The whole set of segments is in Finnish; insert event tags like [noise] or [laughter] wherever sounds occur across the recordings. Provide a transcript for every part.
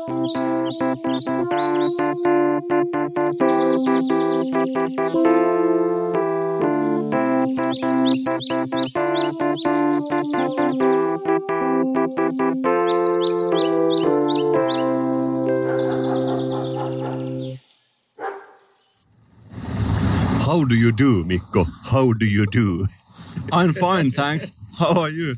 How do you do, Mikko? How do you do? [laughs] I'm fine, thanks. How are you?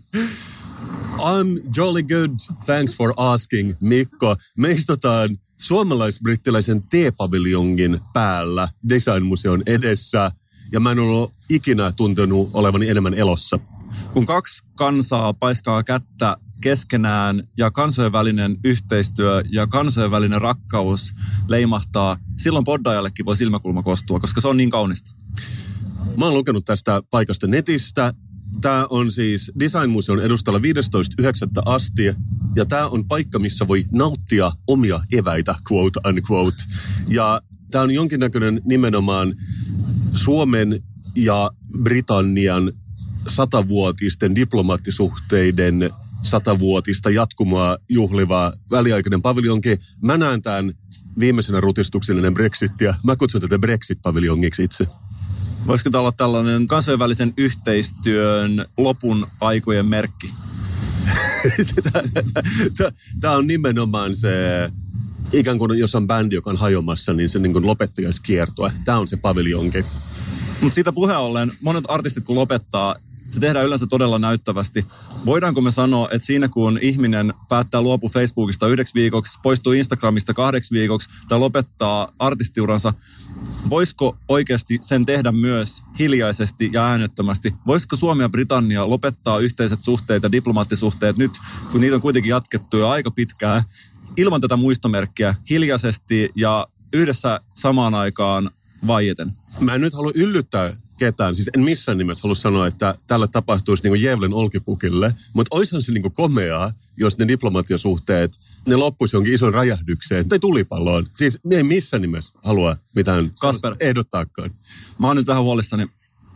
I'm jolly good. Thanks for asking, Mikko. Me istutaan suomalais-brittiläisen T-paviljongin päällä Designmuseon edessä. Ja mä en ole ikinä tuntenut olevani enemmän elossa. Kun kaksi kansaa paiskaa kättä keskenään ja kansojen välinen yhteistyö ja kansojen välinen rakkaus leimahtaa, silloin poddajallekin voi silmäkulma kostua, koska se on niin kaunista. Mä oon lukenut tästä paikasta netistä. Tämä on siis Designmuseon edustalla 15.9. asti. Ja tämä on paikka, missä voi nauttia omia eväitä, quote unquote. Ja tämä on jonkinnäköinen nimenomaan Suomen ja Britannian satavuotisten diplomaattisuhteiden satavuotista jatkumoa juhliva väliaikainen paviljonki. Mä näen tämän viimeisenä rutistuksena ennen Brexitia. Mä kutsun tätä Brexit-paviljongiksi itse. Voisiko tämä olla tällainen kansainvälisen yhteistyön lopun aikojen merkki? [laughs] Tämä on nimenomaan se, ikään kuin jos on bändi, joka on hajomassa, niin se niin kuin lopettajaiskiertue. Tämä on se paviljonki. Mutta siitä puheen ollen, monet artistit kun lopettaa, se tehdään yleensä todella näyttävästi. Voidaanko me sanoa, että siinä kun ihminen päättää luopua Facebookista yhdeksi viikoksi, poistuu Instagramista kahdeksi viikoksi tai lopettaa artistiuransa, voisiko oikeasti sen tehdä myös hiljaisesti ja äänettömästi? Voisiko Suomi ja Britannia lopettaa yhteiset suhteet ja diplomaattisuhteet nyt, kun niitä on kuitenkin jatkettu jo aika pitkään, ilman tätä muistomerkkiä, hiljaisesti ja yhdessä samaan aikaan vaieten? Mä en nyt halua yllyttää ketään. Siis en missään nimessä halua sanoa, että tällä tapahtuisi niin Jevlen olkipukille, mutta olisihan se niin komeaa, jos ne diplomatiasuhteet, ne loppuisi jonkin ison räjähdykseen tai tulipalloon. Siis ne ei missään nimessä halua mitään Kasper. ehdottaakaan. Mä oon nyt vähän huolissani.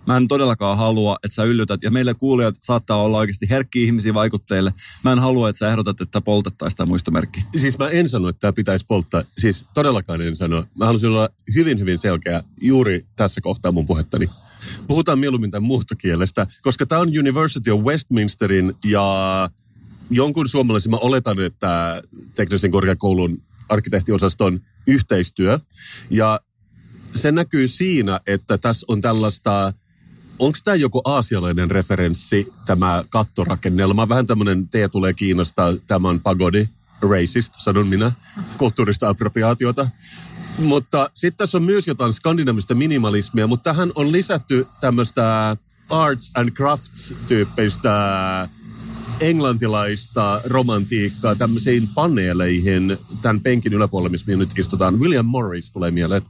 Mä en todellakaan halua, että sä yllytät, ja meille kuulijat saattaa olla oikeasti herkkiä ihmisiä vaikutteille. Mä en halua, että sä ehdotat, että poltettaisiin tämä muistomerkki. Siis mä en sano, että tämä pitäisi polttaa. Siis todellakaan en sano. Mä haluaisin olla hyvin, hyvin selkeä juuri tässä kohtaa mun puhettani. Puhutaan mieluummin tämän muhtokielestä, koska tämä on University of Westminsterin ja jonkun suomalaisen, mä oletan, että teknisen korkeakoulun arkkitehtiosaston yhteistyö. Ja se näkyy siinä, että tässä on tällaista, onko tämä joku aasialainen referenssi, tämä kattorakennelma? Vähän tämmöinen, te tulee Kiinasta, tämä on pagodi, racist, sanon minä, kulttuurista appropriaatiota. Mutta sitten tässä on myös jotain skandinavista minimalismia, mutta tähän on lisätty tämmöistä arts and crafts tyyppistä englantilaista romantiikkaa tämmöisiin paneeleihin tämän penkin yläpuolella, missä me nyt istutaan. William Morris tulee mieleen.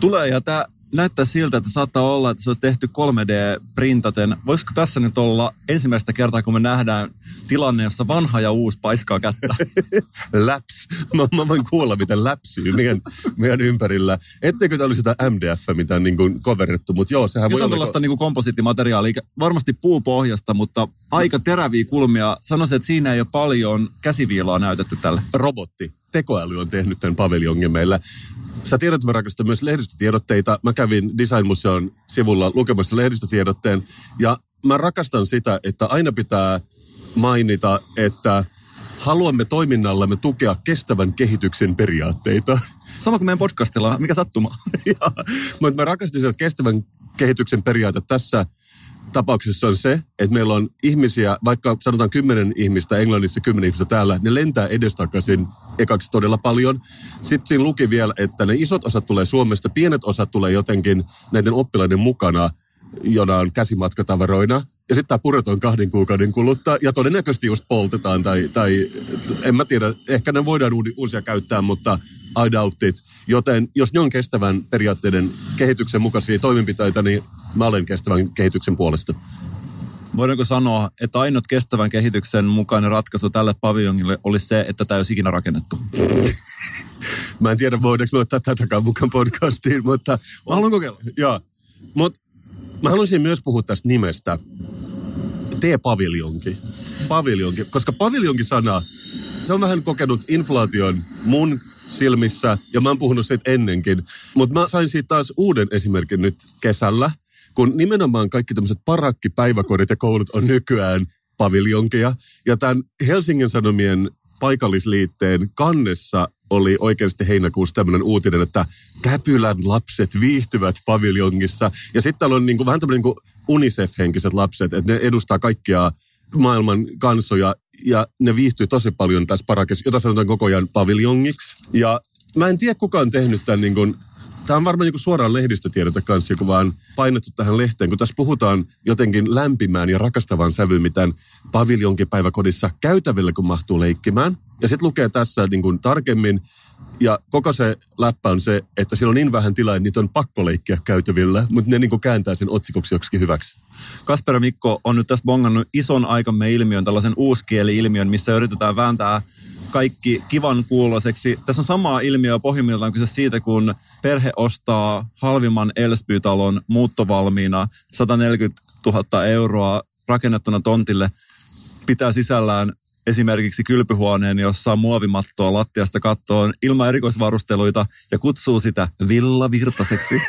Tulee ja tämä näyttää siltä, että saattaa olla, että se olisi tehty 3D-printaten. Voisiko tässä nyt olla ensimmäistä kertaa, kun me nähdään tilanne, jossa vanha ja uusi paiskaa kättä? [laughs] Läps. Mä, mä voin kuulla, miten läpsyy meidän, meidän ympärillä. Etteikö tämä olisi jotain MDF, mitä on niin kuin coverettu, mutta joo, sehän voi Jotain olla... tällaista niin komposiittimateriaalia, varmasti puupohjasta, mutta aika teräviä kulmia. Sanoisin, että siinä ei ole paljon käsiviilaa näytetty tälle. robotti, tekoäly on tehnyt tämän paviljongin meillä. Sä tiedät, että mä rakastan myös lehdistötiedotteita. Mä kävin Designmuseon sivulla lukemassa lehdistötiedotteen. Ja mä rakastan sitä, että aina pitää mainita, että haluamme toiminnallamme tukea kestävän kehityksen periaatteita. Sama kuin meidän podcastilla, mikä sattuma. [laughs] Ja, mutta mä rakastin sitä, että kestävän kehityksen periaate tässä tapauksessa on se, että meillä on ihmisiä, vaikka sanotaan kymmenen ihmistä Englannissa, kymmenen ihmistä täällä, ne lentää edestakaisin ekaksi todella paljon. Sitten siinä luki vielä, että ne isot osat tulee Suomesta, pienet osat tulee jotenkin näiden oppilaiden mukana, jona on käsimatkatavaroina. Ja sitten tämä puretaan kahden kuukauden kuluttua ja todennäköisesti just poltetaan tai, tai en mä tiedä, ehkä ne voidaan uusia käyttää, mutta I doubt it. Joten jos ne on kestävän periaatteiden kehityksen mukaisia toimenpiteitä, niin mä olen kestävän kehityksen puolesta. Voidaanko sanoa, että ainut kestävän kehityksen mukainen ratkaisu tälle paviljongille olisi se, että tämä ei olisi ikinä rakennettu? [laughs] Mä en tiedä, voidaanko me ottaa tätäkään mukaan podcastiin, mutta... Mä haluan kokeilla. Joo, mutta mä haluaisin myös puhua tästä nimestä. T-paviljonki. paviljonki, koska paviljonki-sana, se on vähän kokenut inflaation mun silmissä, ja mä oon puhunut siitä ennenkin. Mutta mä sain siitä taas uuden esimerkin nyt kesällä, kun nimenomaan kaikki tämmöiset parakkipäiväkodit ja koulut on nykyään paviljonkeja. Ja tämän Helsingin Sanomien paikallisliitteen kannessa oli oikeasti heinäkuussa tämmöinen uutinen, että Käpylän lapset viihtyvät paviljongissa. Ja sitten täällä on niin kuin, vähän tämmöinen niin UNICEF-henkiset lapset, että ne edustaa kaikkia maailman kansoja ja ne viihtyy tosi paljon tässä parakessa, jota sanotaan koko ajan paviljongiksi. Ja mä en tiedä kuka on tehnyt tämän niin kuin, Tämä on varmaan niin suoraan lehdistötiedota kanssa, kun vaan painettu tähän lehteen, kun tässä puhutaan jotenkin lämpimään ja rakastavan sävyyn, mitään paviljonkipäiväkodissa käytäville, kun mahtuu leikkimään. Ja sitten lukee tässä niin kuin tarkemmin, ja koko se läppä on se, että siinä on niin vähän tilaa, että niitä on pakko leikkiä käytävillä, mutta ne niin kääntää sen otsikoksi joksikin hyväksi. Kasper Mikko on nyt tässä bongannut ison aikamme ilmiön, tällaisen uuskieli-ilmiön, missä yritetään vääntää kaikki kivan kuuloiseksi. Tässä on samaa ilmiöä pohjimmiltaan kyse siitä, kun perhe ostaa halvimman Elsby-talon muuttovalmiina 140 000 euroa rakennettuna tontille, pitää sisällään esimerkiksi kylpyhuoneen, jossa on muovimattoa lattiasta kattoon ilman erikoisvarusteluita ja kutsuu sitä Villa Virtaseksi. [laughs]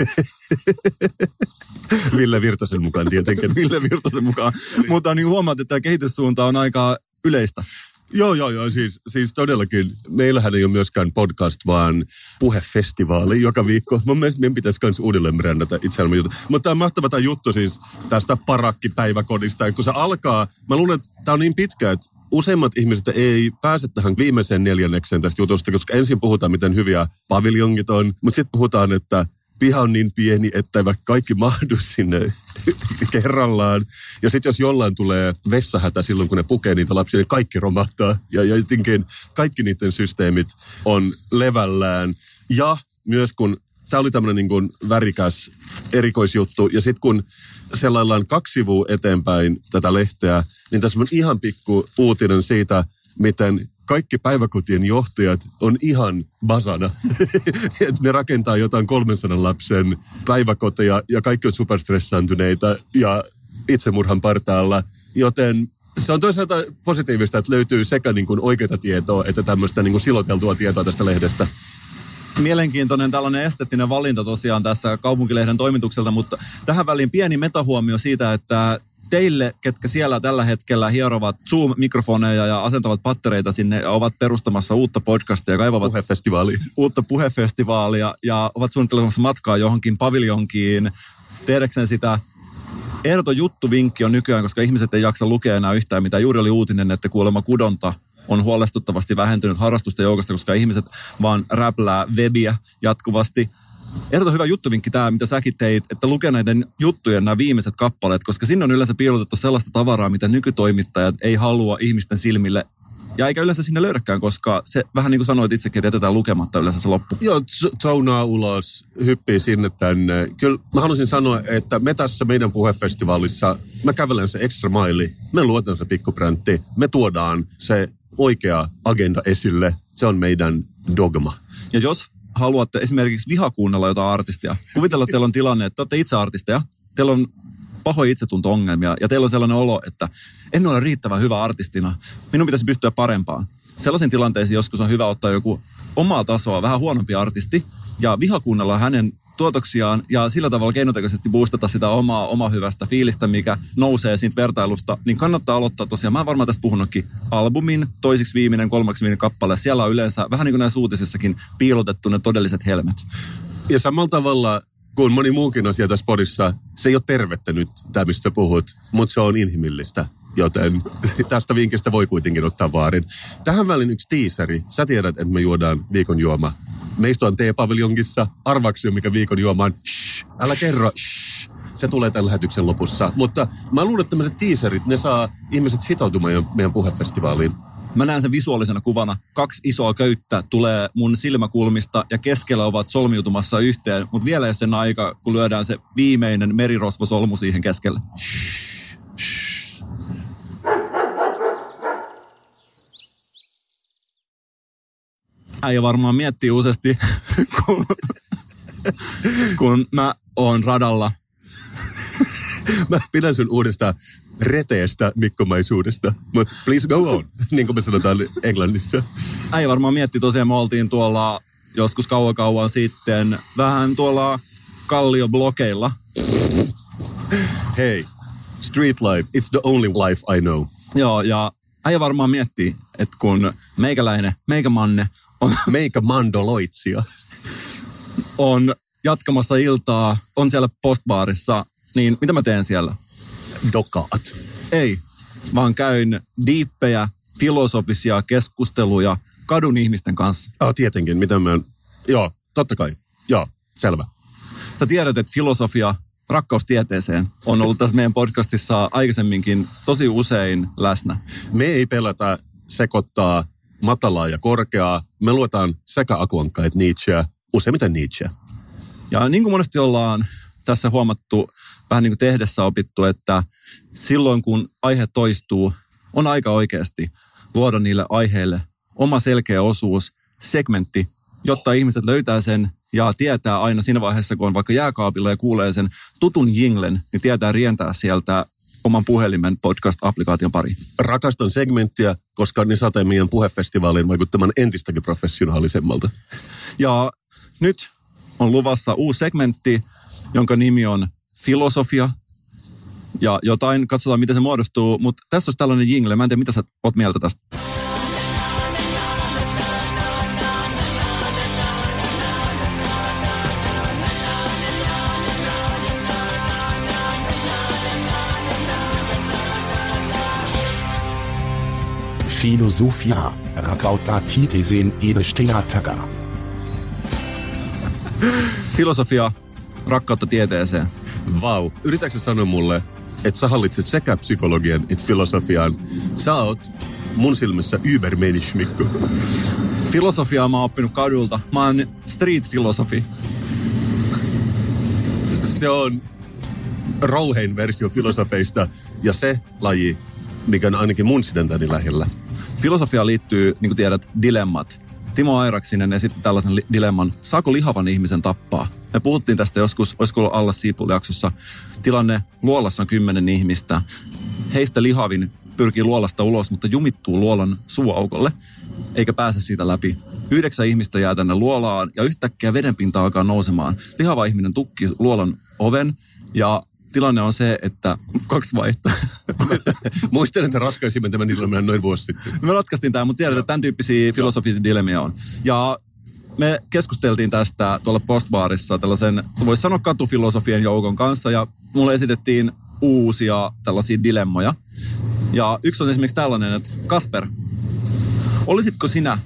Ville Virtasen mukaan tietenkin. Ville Virtasen mukaan. Mutta niin huomaat, että tämä kehityssuunta on aika yleistä. Joo, joo, joo. Siis, siis todellakin. Meillähän ei ole myöskään podcast, vaan puhefestivaali joka viikko. Mun mielestä meidän pitäisi myös uudelleen brändätä itseämme juttu. Mutta tämä on mahtava tämä juttu siis tästä parakkipäiväkodista. kun se alkaa, mä luulen, että tämä on niin pitkä, että useimmat ihmiset ei pääse tähän viimeiseen neljännekseen tästä jutusta, koska ensin puhutaan, miten hyviä paviljongit on, mutta sitten puhutaan, että piha on niin pieni, että eivät kaikki mahdu sinne [laughs] kerrallaan. Ja sitten jos jollain tulee vessahätä silloin, kun ne pukee niitä lapsia, niin kaikki romahtaa. Ja, ja jotenkin kaikki niiden systeemit on levällään. Ja myös kun tämä oli tämmöinen niin kuin värikäs erikoisjuttu. Ja sitten kun sellaillaan kaksi sivua eteenpäin tätä lehteä, niin tässä on ihan pikku uutinen siitä, miten kaikki päiväkotien johtajat on ihan basana. [laughs] ne rakentaa jotain 300 lapsen päiväkoteja ja kaikki on superstressaantuneita ja itsemurhan partaalla. Joten se on toisaalta positiivista, että löytyy sekä niin kuin oikeita tietoa että tämmöistä niin kuin siloteltua tietoa tästä lehdestä mielenkiintoinen tällainen esteettinen valinta tosiaan tässä kaupunkilehden toimitukselta, mutta tähän väliin pieni metahuomio siitä, että teille, ketkä siellä tällä hetkellä hierovat Zoom-mikrofoneja ja asentavat pattereita sinne ja ovat perustamassa uutta podcastia ja kaivavat puhefestivaalia. uutta puhefestivaalia ja ovat suunnittelemassa matkaa johonkin paviljonkiin tehdäkseen sitä ehdoton juttuvinkki on nykyään, koska ihmiset ei jaksa lukea enää yhtään mitä. Juuri oli uutinen, että kuolema kudonta on huolestuttavasti vähentynyt harrastusten joukosta, koska ihmiset vaan räplää webiä jatkuvasti. Ehdoton hyvä juttuvinkki tämä, mitä säkin teit, että lukee näiden juttujen nämä viimeiset kappaleet, koska sinne on yleensä piilotettu sellaista tavaraa, mitä nykytoimittajat ei halua ihmisten silmille ja eikä yleensä sinne löydäkään, koska se vähän niin kuin sanoit itsekin, että jätetään lukematta yleensä se loppu. Joo, zounaa ulos, hyppii sinne tänne. Kyllä mä haluaisin sanoa, että me tässä meidän puhefestivaalissa, mä kävelen se extra maili, me luotan se pikkupräntti, me tuodaan se oikea agenda esille. Se on meidän dogma. Ja jos haluatte esimerkiksi vihakuunnella jotain artistia, kuvitella, että teillä on tilanne, että te olette itse artisteja, teillä on pahoja itsetunto-ongelmia ja teillä on sellainen olo, että en ole riittävän hyvä artistina, minun pitäisi pystyä parempaan. Sellaisen tilanteisiin joskus on hyvä ottaa joku omaa tasoa, vähän huonompi artisti ja vihakuunnella hänen tuotoksiaan ja sillä tavalla keinotekoisesti boostata sitä omaa, omaa hyvästä fiilistä, mikä nousee siitä vertailusta, niin kannattaa aloittaa tosiaan, mä oon varmaan tästä puhunutkin, albumin toisiksi viimeinen, kolmaksi viimeinen kappale. Siellä on yleensä, vähän niin kuin näissä uutisissakin, piilotettu ne todelliset helmet. Ja samalla tavalla kuin moni muukin asia tässä podissa, se ei ole tervettä nyt, tämä mistä puhut, mutta se on inhimillistä. Joten [laughs] tästä vinkistä voi kuitenkin ottaa vaarin. Tähän väliin yksi tiiseri. Sä tiedät, että me juodaan viikon juoma Meistä on T-paviljongissa. Arvaksi mikä viikon juoma on. Shh, älä kerro. Shh. Se tulee tämän lähetyksen lopussa. Mutta mä luulen, että tämmöiset teaserit, ne saa ihmiset sitoutumaan meidän puhefestivaaliin. Mä näen sen visuaalisena kuvana. Kaksi isoa köyttä tulee mun silmäkulmista ja keskellä ovat solmiutumassa yhteen, mutta vielä ei sen aika, kun lyödään se viimeinen merirosvosolmu siihen keskelle. Shh. Äijä varmaan miettii useasti, [laughs] kun, kun mä oon radalla. mä pidän sun uudesta reteestä mikkomaisuudesta. Mutta please go on, [laughs] niin kuin me sanotaan Englannissa. Äijä varmaan mietti tosiaan, me oltiin tuolla joskus kauan kauan sitten vähän tuolla kallioblokeilla. Hei, street life, it's the only life I know. Joo, ja äijä varmaan miettii, että kun meikäläinen, meikämanne on, [laughs] Meikä mandoloitsia. on jatkamassa iltaa, on siellä postbaarissa, niin mitä mä teen siellä? Dokaat. Ei, vaan käyn diippejä, filosofisia keskusteluja kadun ihmisten kanssa. Ah, tietenkin, mitä mä... Joo, totta kai. Joo, selvä. Sä tiedät, että filosofia, rakkaus tieteeseen, on ollut tässä meidän podcastissa aikaisemminkin tosi usein läsnä. Me ei pelätä sekoittaa matalaa ja korkeaa. Me luetaan sekä Akuankka että Nietzscheä, useimmiten Nietzscheä. Ja niin kuin monesti ollaan tässä huomattu, vähän niin kuin tehdessä opittu, että silloin kun aihe toistuu, on aika oikeasti luoda niille aiheille oma selkeä osuus, segmentti, jotta ihmiset löytää sen ja tietää aina siinä vaiheessa, kun on vaikka jääkaapilla ja kuulee sen tutun jinglen, niin tietää rientää sieltä oman puhelimen podcast-applikaation pariin. Rakastan segmenttiä, koska saa meidän puhefestivaalin vaikuttamaan entistäkin professionaalisemmalta. Ja nyt on luvassa uusi segmentti, jonka nimi on Filosofia. Ja jotain, katsotaan miten se muodostuu, mutta tässä olisi tällainen jingle. Mä en tiedä, mitä sä oot mieltä tästä. Philosophia, rakkautta tieteeseen edistäjä takaa. Filosofia, rakkautta tieteeseen. Vau. Yritätkö sä sanoa mulle, että sä hallitset sekä psykologian että filosofian? Sä oot mun silmissä übermensch, Mikko. Filosofiaa mä oon oppinut kadulta. Mä oon street filosofi. Se on rouhein versio filosofeista ja se laji, mikä on ainakin mun sydäntäni lähellä. Filosofiaan liittyy, niin kuin tiedät, dilemmat. Timo Airaksinen esitti tällaisen li- dilemman, saako lihavan ihmisen tappaa? Me puhuttiin tästä joskus, olisiko ollut alla Siipul-jaksossa. Tilanne, luolassa on kymmenen ihmistä. Heistä lihavin pyrkii luolasta ulos, mutta jumittuu luolan suuaukolle, eikä pääse siitä läpi. Yhdeksän ihmistä jää tänne luolaan ja yhtäkkiä vedenpinta alkaa nousemaan. Lihava ihminen tukki luolan oven ja tilanne on se, että kaksi vaihtoa. [laughs] Muistan, että ratkaisimme tämän dilemman noin vuosi sitten. Me ratkaistiin tämä, mutta tiedät, että tämän tyyppisiä filosofisia dilemmia on. Ja me keskusteltiin tästä tuolla postbaarissa tällaisen, voisi sanoa katufilosofien joukon kanssa, ja mulle esitettiin uusia tällaisia dilemmoja. Ja yksi on esimerkiksi tällainen, että Kasper, olisitko sinä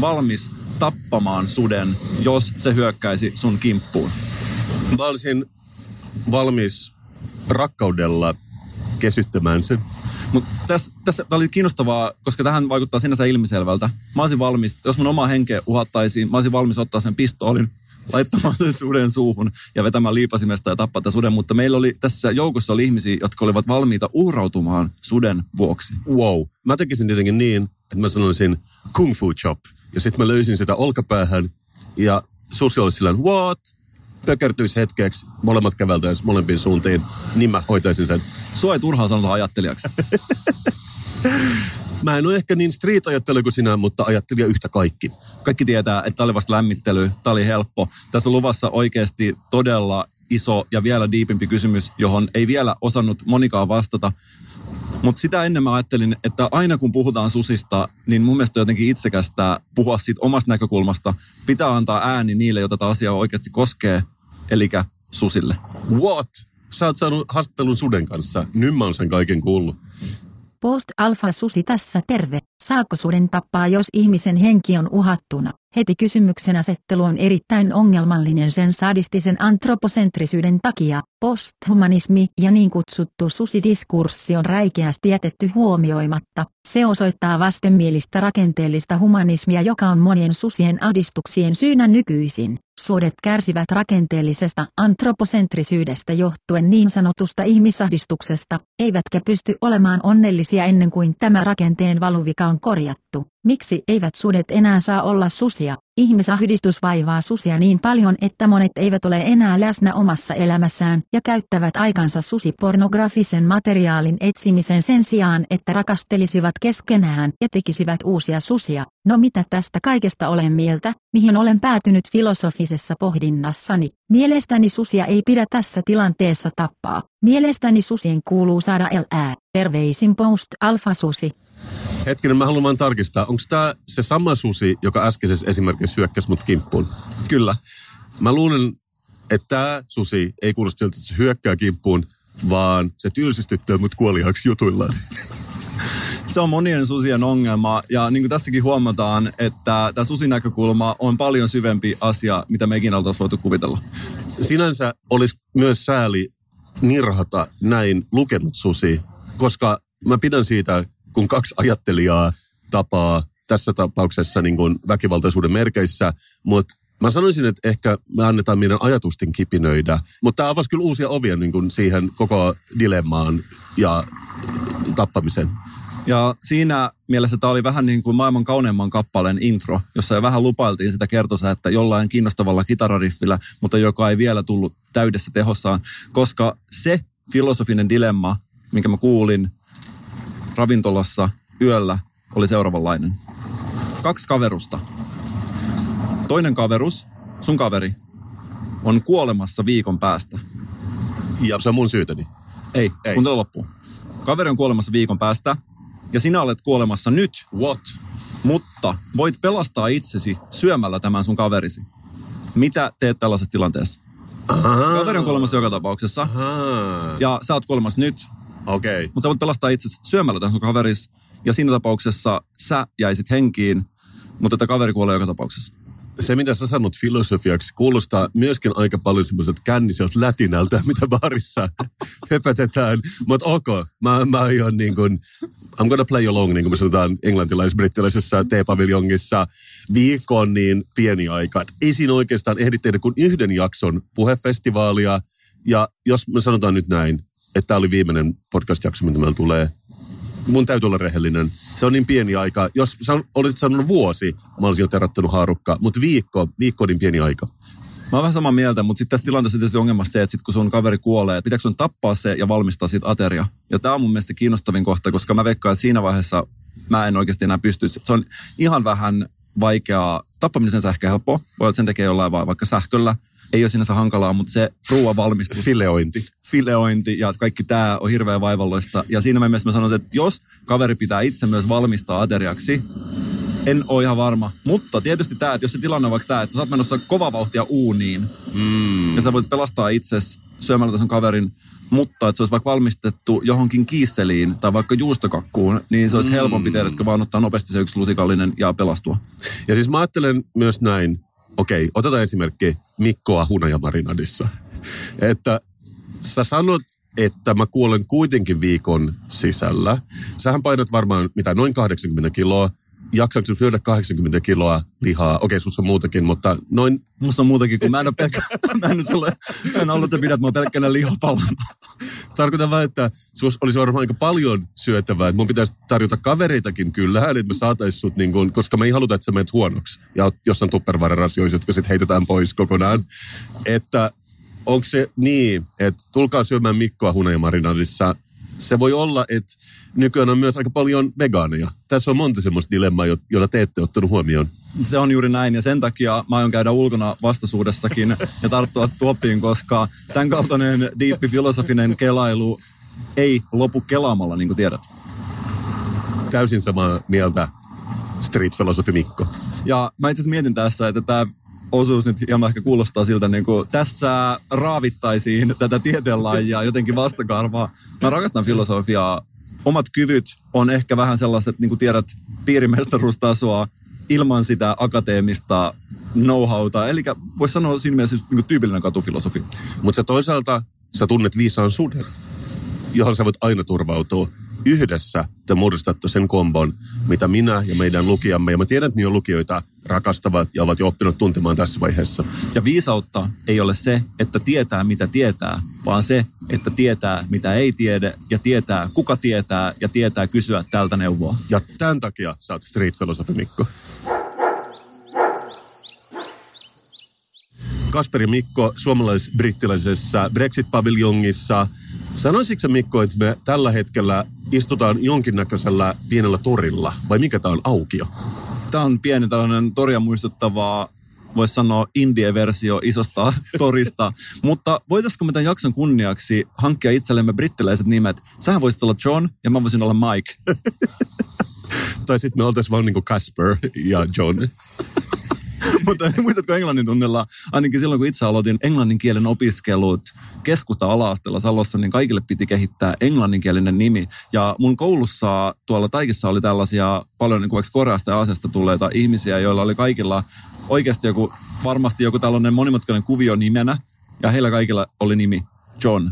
valmis tappamaan suden, jos se hyökkäisi sun kimppuun? Mä olisin valmis rakkaudella kesyttämään sen. Mutta tässä, tässä oli kiinnostavaa, koska tähän vaikuttaa sinänsä ilmiselvältä. Mä olisin valmis, jos mun oma henkeä uhattaisiin, mä olisin valmis ottaa sen pistoolin, laittamaan sen suden suuhun ja vetämään liipasimesta ja tappaa suden. Mutta meillä oli tässä joukossa oli ihmisiä, jotka olivat valmiita uhrautumaan suden vuoksi. Wow. Mä tekisin tietenkin niin, että mä sanoisin kung fu chop. Ja sitten mä löysin sitä olkapäähän ja susi olisi sillä what? Pökertyisi hetkeksi, molemmat käveltäisi molempiin suuntiin, niin mä hoitaisin sen. Sua ei turhaan sanota ajattelijaksi. [laughs] Mä en ole ehkä niin street-ajattelu kuin sinä, mutta ajattelija yhtä kaikki. Kaikki tietää, että tämä oli vasta lämmittely, tämä oli helppo. Tässä on luvassa oikeasti todella iso ja vielä diipimpi kysymys, johon ei vielä osannut monikaan vastata. Mutta sitä ennen mä ajattelin, että aina kun puhutaan susista, niin mun mielestä jotenkin itsekästä puhua siitä omasta näkökulmasta. Pitää antaa ääni niille, joita tämä asia oikeasti koskee, eli susille. What? Sä oot saanut haastattelun suden kanssa. Nyt mä oon sen kaiken kuullut. Post Alpha Susi tässä terve. Saako suden tappaa, jos ihmisen henki on uhattuna? Heti kysymyksen asettelu on erittäin ongelmallinen sen sadistisen antropocentrisyyden takia. Posthumanismi ja niin kutsuttu susidiskurssi on räikeästi jätetty huomioimatta. Se osoittaa vastenmielistä rakenteellista humanismia, joka on monien susien ahdistuksien syynä nykyisin. Suodet kärsivät rakenteellisesta antropocentrisyydestä johtuen niin sanotusta ihmisahdistuksesta, eivätkä pysty olemaan onnellisia ennen kuin tämä rakenteen valuvika on korjattu. Miksi eivät sudet enää saa olla susia? Ihmisahdistus vaivaa susia niin paljon, että monet eivät ole enää läsnä omassa elämässään ja käyttävät aikansa susipornografisen materiaalin etsimisen sen sijaan, että rakastelisivat keskenään ja tekisivät uusia susia. No mitä tästä kaikesta olen mieltä, mihin olen päätynyt filosofisessa pohdinnassani? Mielestäni susia ei pidä tässä tilanteessa tappaa. Mielestäni susien kuuluu saada elää. Terveisin Post Alfa Susi. Hetkinen, mä haluan vaan tarkistaa. Onko tämä se sama susi, joka äskeisessä esimerkiksi hyökkäsi mut kimppuun? Kyllä. Mä luulen, että tämä susi ei kuulosta siltä, että se hyökkää kimppuun, vaan se tylsistyttää mut kuoliaksi jutuillaan. [laughs] Se on monien susien ongelma ja niin kuin tässäkin huomataan, että tämä susinäkökulma on paljon syvempi asia, mitä me ikinä oltaisiin voitu kuvitella. Sinänsä olisi myös sääli nirhata näin lukenut susi, koska mä pidän siitä, kun kaksi ajattelijaa tapaa tässä tapauksessa niin kuin väkivaltaisuuden merkeissä, mutta Mä sanoisin, että ehkä me annetaan meidän ajatusten kipinöidä, mutta tämä avasi kyllä uusia ovia niin kuin siihen koko dilemmaan ja tappamiseen. Ja siinä mielessä tämä oli vähän niin kuin maailman kauneimman kappaleen intro, jossa jo vähän lupailtiin sitä kertosa, että jollain kiinnostavalla kitarariffillä, mutta joka ei vielä tullut täydessä tehossaan, koska se filosofinen dilemma, minkä mä kuulin ravintolassa yöllä, oli seuraavanlainen. Kaksi kaverusta. Toinen kaverus, sun kaveri, on kuolemassa viikon päästä. Ja se on mun syytäni. Ei, Ei. Kun loppuu. Kaveri on kuolemassa viikon päästä ja sinä olet kuolemassa nyt, What? mutta voit pelastaa itsesi syömällä tämän sun kaverisi. Mitä teet tällaisessa tilanteessa? Kaveri on kuolemassa joka tapauksessa Ahaa. ja sä oot kuolemassa nyt, Okei. Okay. mutta sä voit pelastaa itsesi syömällä tämän sun kaveris ja siinä tapauksessa sä jäisit henkiin, mutta tämä kaveri kuolee joka tapauksessa. Se, mitä sä sanot filosofiaksi, kuulostaa myöskin aika paljon semmoiset känniseltä lätinältä, mitä barissa [laughs] höpötetään. Mutta ok, mä, mä aion niin kuin, I'm gonna play along, niin kuin me sanotaan englantilais-brittiläisessä teepaviljongissa. Viikko on niin pieni aika, että ei siinä oikeastaan ehdi tehdä kuin yhden jakson puhefestivaalia. Ja jos me sanotaan nyt näin, että tämä oli viimeinen podcast-jakso, mitä meillä tulee, mun täytyy olla rehellinen. Se on niin pieni aika. Jos sä olisit sanonut vuosi, mä olisin jo terättänyt haarukka. Mutta viikko, viikko on niin pieni aika. Mä oon vähän samaa mieltä, mutta sitten tässä tilanteessa tietysti ongelma se, että sit kun sun kaveri kuolee, että pitääkö sun tappaa se ja valmistaa siitä ateria. Ja tämä on mun mielestä kiinnostavin kohta, koska mä veikkaan, että siinä vaiheessa mä en oikeasti enää pystyisi. Se on ihan vähän vaikeaa. Tappaminen sen ehkä helppo. Voi olla, että sen tekee jollain vaan vaikka sähköllä. Ei ole sinänsä hankalaa, mutta se ruoan valmistus, Fileointi. fileointi ja kaikki tämä on hirveän vaivalloista. Ja siinä mielessä mä sanon, että jos kaveri pitää itse myös valmistaa ateriaksi, en ole ihan varma. Mutta tietysti tämä, että jos se tilanne on vaikka tämä, että sä oot menossa kova vauhtia uuniin, mm. ja sä voit pelastaa itsesi syömällä tässä kaverin, mutta että se olisi vaikka valmistettu johonkin kiisseliin tai vaikka juustokakkuun, niin se olisi mm. helpompi tiedätkö vaan ottaa nopeasti se yksi lusikallinen ja pelastua. Ja siis mä ajattelen myös näin, okei, otetaan esimerkki Mikkoa hunajamarinadissa. Että sä sanot, että mä kuolen kuitenkin viikon sisällä. Sähän painat varmaan mitä, noin 80 kiloa. Jaksaako syödä 80 kiloa lihaa? Okei, sussa on muutakin, mutta noin Musta on muutakin, kun mä en ole pelkkä, [laughs] mä en, sulle, mä en ollut, että pidät mua pelkkänä lihapalana. Tarkoitan vaan, että sus olisi varmaan aika paljon syötävää. Että mun pitäisi tarjota kavereitakin kyllähän, että me saataisiin sut niin kuin, koska me ei haluta, että sä menet huonoksi. Ja oot jossain tupperware-rasioissa, jotka sitten heitetään pois kokonaan. Että onko se niin, että tulkaa syömään Mikkoa hunajamarinadissa. Se voi olla, että nykyään on myös aika paljon vegaaneja. Tässä on monta semmoista dilemmaa, jo- jota te ette ottanut huomioon. Se on juuri näin ja sen takia mä aion käydä ulkona vastaisuudessakin ja tarttua tuoppiin, koska tämän kaltainen diippi filosofinen kelailu ei lopu kelaamalla, niin kuin tiedät. Täysin samaa mieltä street philosophy Mikko. Ja mä itse mietin tässä, että tämä osuus nyt hieman ehkä kuulostaa siltä, niin kuin tässä raavittaisiin tätä tieteenlajia jotenkin vastakarvaa. Mä rakastan filosofiaa. Omat kyvyt on ehkä vähän sellaiset, niin kuin tiedät, piirimestaruustasoa ilman sitä akateemista know-howta. Eli voisi sanoa siinä mielessä niin tyypillinen katufilosofi. Mutta toisaalta sä tunnet viisaan suden, johon sä voit aina turvautua. Yhdessä te muodostatte sen kombon, mitä minä ja meidän lukijamme, ja mä tiedän, että niitä lukijoita rakastavat ja ovat jo oppinut tuntemaan tässä vaiheessa. Ja viisautta ei ole se, että tietää mitä tietää, vaan se, että tietää mitä ei tiedä ja tietää kuka tietää ja tietää kysyä tältä neuvoa. Ja tämän takia sä oot street philosophy Mikko. Kasperi Mikko suomalais-brittiläisessä Brexit-paviljongissa. Sanoisitko Mikko, että me tällä hetkellä istutaan jonkinnäköisellä pienellä torilla, vai mikä tämä on aukio? Tämä on pieni tällainen toria muistuttavaa voisi sanoa indie-versio isosta [laughs] torista. Mutta voitaisiko me tämän jakson kunniaksi hankkia itsellemme brittiläiset nimet? Sähän voisit olla John ja mä voisin olla Mike. [laughs] tai sitten me oltaisiin vaan niin kuin Casper ja John. [laughs] [laughs] Mutta muistatko englannin tunnilla, ainakin silloin kun itse aloitin englannin kielen opiskelut keskusta ala Salossa, niin kaikille piti kehittää englanninkielinen nimi. Ja mun koulussa tuolla Taikissa oli tällaisia paljon niin kuin Koreasta ja Aasiasta tulleita ihmisiä, joilla oli kaikilla oikeasti joku, varmasti joku tällainen monimutkainen kuvio nimenä. Ja heillä kaikilla oli nimi John.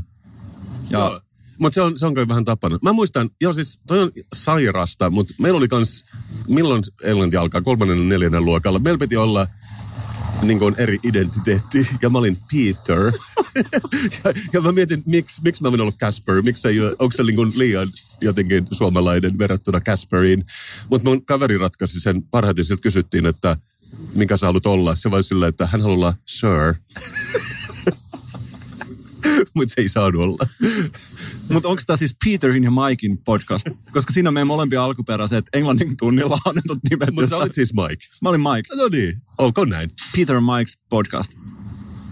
Ja Joo. Mutta se on, se on kai vähän tapana. Mä muistan, joo siis toi on sairasta, mutta meillä oli kans, milloin englanti alkaa, kolmannen ja neljännen luokalla. Meillä piti olla niin kuin eri identiteetti, ja mä olin Peter. [laughs] ja, ja mä mietin, miksi, miksi mä olin ollut Casper, miksi ei, onko se niin kuin liian jotenkin suomalainen verrattuna Casperiin. Mutta mun kaveri ratkaisi sen parhaiten, siltä kysyttiin, että mikä sä haluat olla. Se vai sillä, että hän haluaa olla Sir. [laughs] [laughs] Mutta se ei saanut olla. [laughs] Mutta onko tämä siis Peterin ja Mikein podcast? Koska siinä on meidän molempia alkuperäiset englannin tunnilla annetut nimet. Mutta sä olit siis Mike. Mä olin Mike. No niin, olkoon näin. Peter and Mike's podcast.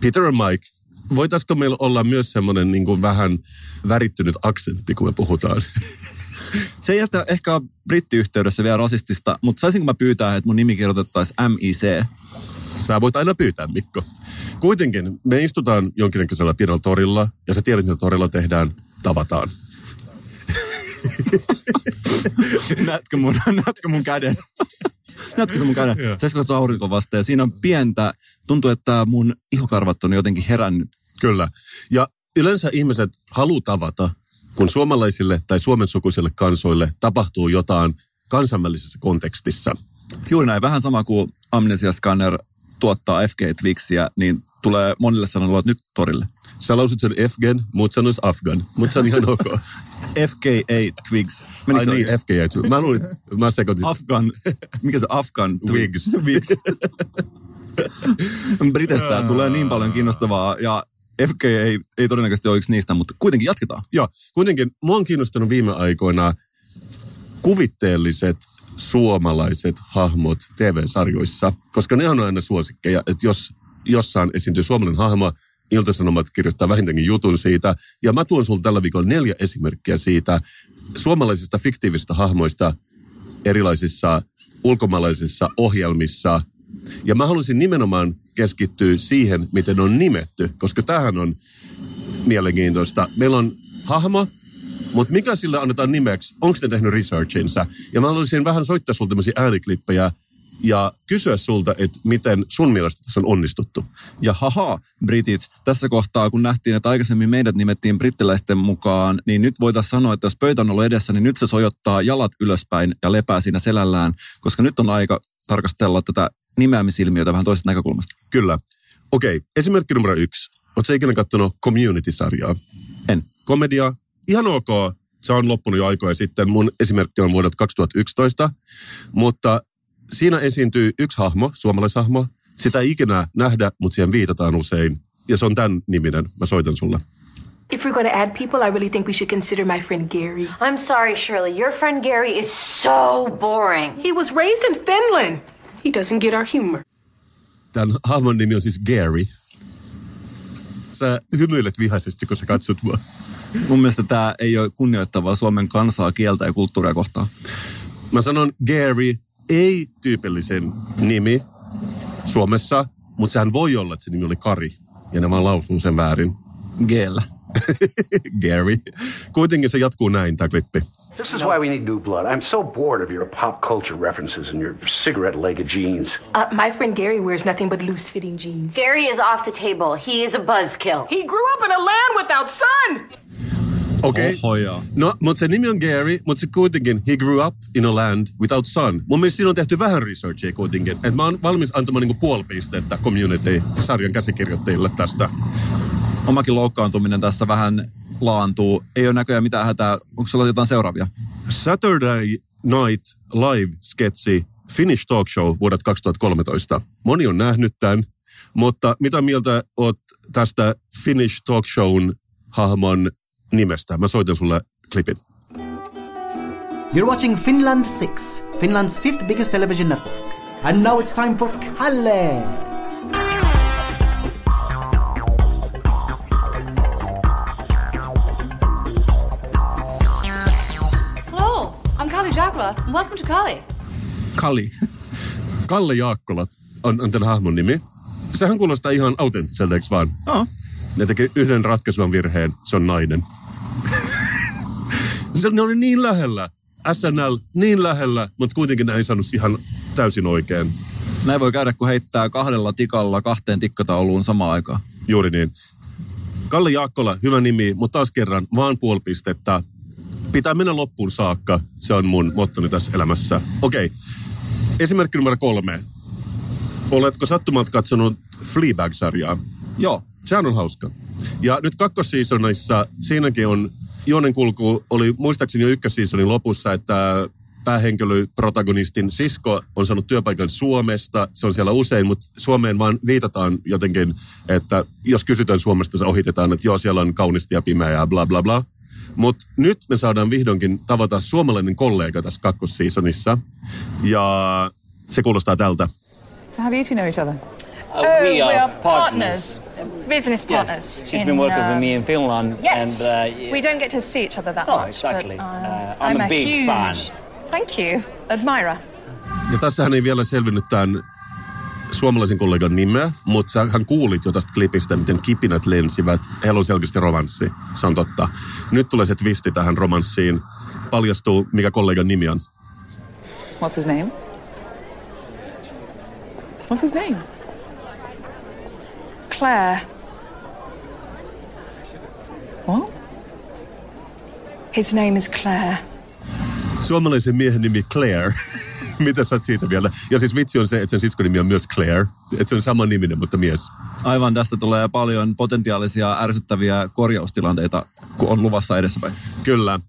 Peter and Mike. Voitaisiko meillä olla myös semmoinen niin kuin vähän värittynyt aksentti, kun me puhutaan? [laughs] Se ei jätä ehkä brittiyhteydessä vielä rasistista, mutta saisinko mä pyytää, että mun nimi kirjoitettaisiin MIC? Sä voit aina pyytää, Mikko. Kuitenkin me istutaan jonkinnäköisellä pienellä torilla, ja sä tiedät, mitä torilla tehdään, tavataan. [laughs] näetkö, mun, näetkö mun käden? [laughs] näetkö se mun käden? Tässä katsoa aurinko vasta, ja siinä on pientä, tuntuu, että mun ihokarvat on jotenkin herännyt. Kyllä. Ja yleensä ihmiset haluaa tavata, kun suomalaisille tai suomen sukuisille kansoille tapahtuu jotain kansainvälisessä kontekstissa. Juuri näin, vähän sama kuin Amnesia Scanner tuottaa FG Twixiä, niin tulee monille sanoilla nyt torille. Sä lausut sen FGen, muut sanois Afgan. Mutta se on ihan ok. [laughs] FKA Twigs. Ai niin, FKA Twigs. Mä luulin, mä sekoitin. Afgan. Mikä se Afgan? Twigs. Twigs. [laughs] [laughs] Britestä tulee niin paljon kiinnostavaa ja FK ei, ei todennäköisesti ole yksi niistä, mutta kuitenkin jatketaan. Joo, kuitenkin mua on kiinnostanut viime aikoina kuvitteelliset suomalaiset hahmot TV-sarjoissa, koska ne on aina suosikkeja, että jos jossain esiintyy suomalainen hahmo, Iltasanomat kirjoittaa vähintäänkin jutun siitä. Ja mä tuon sulle tällä viikolla neljä esimerkkiä siitä suomalaisista fiktiivisistä hahmoista erilaisissa ulkomaalaisissa ohjelmissa. Ja mä haluaisin nimenomaan keskittyä siihen, miten on nimetty, koska tämähän on mielenkiintoista. Meillä on hahmo, mutta mikä sille annetaan nimeksi? Onko ne tehnyt researchinsa? Ja mä haluaisin vähän soittaa sulle tämmöisiä ääniklippejä ja kysyä sulta, että miten sun mielestä tässä on onnistuttu. Ja haha, britit, tässä kohtaa kun nähtiin, että aikaisemmin meidät nimettiin brittiläisten mukaan, niin nyt voitaisiin sanoa, että jos pöytä on ollut edessä, niin nyt se sojottaa jalat ylöspäin ja lepää siinä selällään, koska nyt on aika tarkastella tätä nimeämisilmiötä vähän toisesta näkökulmasta. Kyllä. Okei, okay. esimerkki numero yksi. Oletko ikinä katsonut Community-sarjaa? En. Komedia, ihan ok. Se on loppunut jo aikoja sitten. Mun esimerkki on vuodelta 2011. Mutta siinä esiintyy yksi hahmo, suomalaishahmo. Sitä ei ikinä nähdä, mutta siihen viitataan usein. Ja se on tämän niminen. Mä soitan sulle. If we're going to add people, I really think we should consider my friend Gary. I'm sorry, Shirley. Your friend Gary is so boring. He was raised in Finland. He doesn't get our humor. Tämän hahmon nimi on siis Gary. Sä hymyilet vihaisesti, kun sä katsot mua. Mun mielestä tämä ei ole kunnioittavaa Suomen kansaa, kieltä ja kulttuuria kohtaan. Mä sanon Gary, ei-tyypillisen nimi Suomessa, mutta sehän voi olla, että se nimi oli Kari. Ja ne vaan lausuu sen väärin. Gel. [laughs] Gary. Kuitenkin se jatkuu näin, tämä klippi. This is why we need new blood. I'm so bored of your pop culture references and your cigarette-legged jeans. Uh, my friend Gary wears nothing but loose-fitting jeans. Gary is off the table. He is a buzzkill. He grew up in a land without sun. Okei. Oho, joo. No, mutta se nimi on Gary, mutta se kuitenkin, he grew up in a land without sun. Mun mielestä siinä on tehty vähän researchia kuitenkin. Että mä oon valmis antamaan niinku puoli pistettä Community-sarjan käsikirjoittajille tästä. Omakin loukkaantuminen tässä vähän laantuu. Ei ole näköjään mitään hätää. Onko sulla jotain seuraavia? Saturday Night Live-sketsi Finnish Talk Show vuodet 2013. Moni on nähnyt tämän, mutta mitä mieltä oot tästä Finnish Talk Shown hahmon nimestä? Mä soitan sulle klipin. You're watching Finland 6, Finland's fifth biggest television network. And now it's time for Kalle! Welcome to Kali. Kali. Kalle Jaakkola on, on tämän hahmon nimi. Sehän kuulostaa ihan autenttiselta, eikö vaan? Oh. Ne teki yhden ratkaisevan virheen, se on nainen. se, ne oli niin lähellä. SNL niin lähellä, mutta kuitenkin ne ei saanut ihan täysin oikein. Näin voi käydä, kun heittää kahdella tikalla kahteen tikkatauluun samaan aikaan. Juuri niin. Kalle Jaakkola, hyvä nimi, mutta taas kerran vaan puoli pistettä. Pitää mennä loppuun saakka. Se on mun mottoni tässä elämässä. Okei. Esimerkki numero kolme. Oletko sattumalta katsonut Fleabag-sarjaa? Joo. Sehän on hauska. Ja nyt kakkosseasonissa siinäkin on, juonen kulku oli muistaakseni jo ykkösseasonin lopussa, että päähenkilö, protagonistin sisko on saanut työpaikan Suomesta. Se on siellä usein, mutta Suomeen vaan viitataan jotenkin, että jos kysytään Suomesta, se ohitetaan, että joo, siellä on kaunista ja pimeää ja bla bla bla. Mutta nyt me saadaan vihdoinkin tavata suomalainen kollega tässä kakkosseasonissa. Ja se kuulostaa tältä. So how do you two know each other? Uh, we, are partners. business Yes, she's been working with me in Finland. Yes, And, uh, we don't get to see each other that No, much. exactly. But, Uh, I'm, I'm a big huge, fan. Thank you, admirer. Ja tässähän ei vielä selvinnyt tämän suomalaisen kollegan nimeä, mutta sä- hän kuulit jo tästä klipistä, miten kipinät lensivät. Heillä on selkeästi romanssi, se on totta. Nyt tulee se twisti tähän romanssiin. Paljastuu, mikä kollegan nimi on. What's his name? What's his name? Claire. What? His name is Claire. Suomalaisen miehen nimi Claire. [laughs] [laughs] Mitä sä oot siitä vielä? Ja siis vitsi on se, että sen siskon nimi on myös Claire. Että se on sama niminen, mutta mies. Aivan tästä tulee paljon potentiaalisia ärsyttäviä korjaustilanteita, kun on luvassa edessäpäin. Kyllä.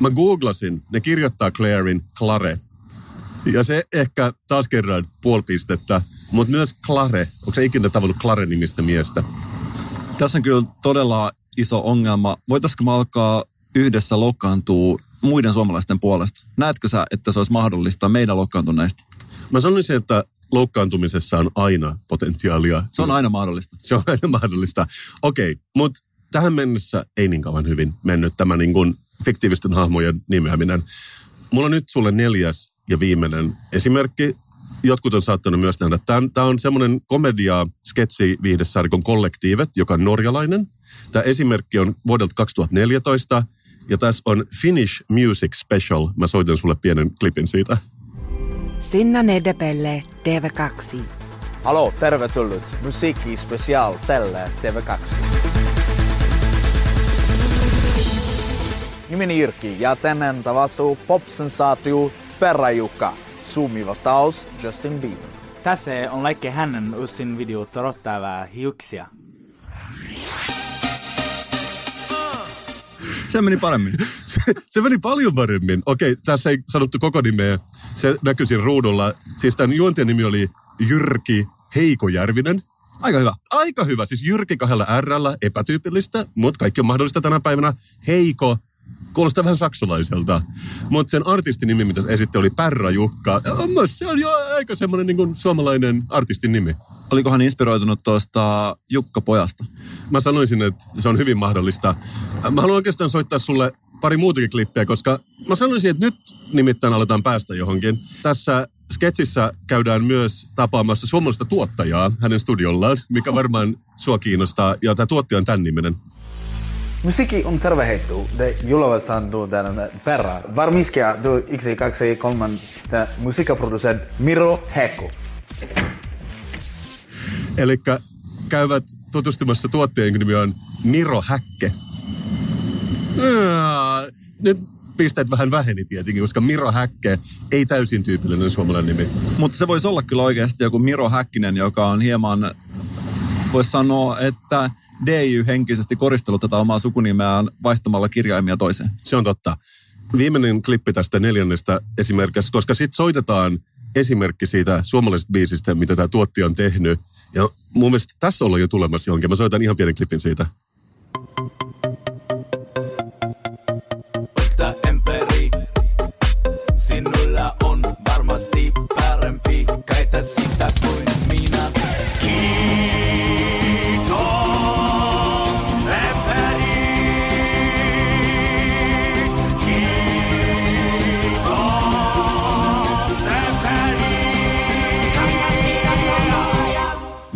Mä googlasin, ne kirjoittaa Clairein Clare. Ja se ehkä taas kerran puoli pistettä, mutta myös Clare. Onko se ikinä tavannut Clare-nimistä miestä? Tässä on kyllä todella iso ongelma. Voitaisiko me alkaa yhdessä loukkaantua muiden suomalaisten puolesta? Näetkö sä, että se olisi mahdollista meidän loukkaantuneista? Mä sanoisin, että loukkaantumisessa on aina potentiaalia. Se on aina mahdollista. Se on aina mahdollista. Okei, mutta tähän mennessä ei niin kauan hyvin mennyt tämä niin kuin fiktiivisten hahmojen nimeäminen. Mulla on nyt sulle neljäs ja viimeinen esimerkki. Jotkut on saattanut myös nähdä. Tämä on semmoinen komedia sketsi viihdesarkon kollektiivet, joka on norjalainen. Tämä esimerkki on vuodelta 2014 ja tässä on Finnish Music Special. Mä soitan sulle pienen klipin siitä. Sinna Nedepelle TV2. Halo, tervetullut Musiikki Special tälle TV2. Nimeni Jyrki ja tänään tavastuu pop-sensaatio Perra-Jukka. Sumi vastaus Justin Bieber. Tässä on Leikke Hännen uusin video torottavaa hiuksia. Se meni paremmin. [laughs] se, se meni paljon paremmin. Okei, tässä ei sanottu koko nimeä. Se näkyy siinä ruudulla. Siis tämän juontien nimi oli Jyrki Heikojärvinen. Aika hyvä. Aika hyvä. Siis Jyrki kahdella r epätyypillistä, mutta kaikki on mahdollista tänä päivänä. Heiko kuulostaa vähän saksalaiselta. Mutta sen artistin mitä se esitti, oli Pärra Jukka. Se on jo aika semmoinen niin kuin suomalainen artistin nimi. Olikohan inspiroitunut tuosta Jukka Pojasta? Mä sanoisin, että se on hyvin mahdollista. Mä haluan oikeastaan soittaa sulle pari muutakin klippiä, koska mä sanoisin, että nyt nimittäin aletaan päästä johonkin. Tässä sketsissä käydään myös tapaamassa suomalaista tuottajaa hänen studiollaan, mikä varmaan sua kiinnostaa. Ja tämä tuottaja on tämän niminen. Musiikki on terveheittu. De julovet sandu tämän perra. Varmiskia du yksi, kaksi, kolman musiikkaproducent Miro Heko. Eli käyvät tutustumassa jonka nimi on Miro Häkke. Nyt pisteet vähän väheni tietenkin, koska Miro Häkke ei täysin tyypillinen suomalainen nimi. Mutta se voisi olla kyllä oikeasti joku Miro Häkkinen, joka on hieman, voisi sanoa, että DJ henkisesti koristellut tätä omaa sukunimeään vaihtamalla kirjaimia toiseen. Se on totta. Viimeinen klippi tästä neljännestä esimerkiksi, koska sitten soitetaan esimerkki siitä suomalaisesta biisistä, mitä tämä tuotti on tehnyt. Ja mun mielestä tässä ollaan jo tulemassa johonkin. Mä soitan ihan pienen klippin siitä.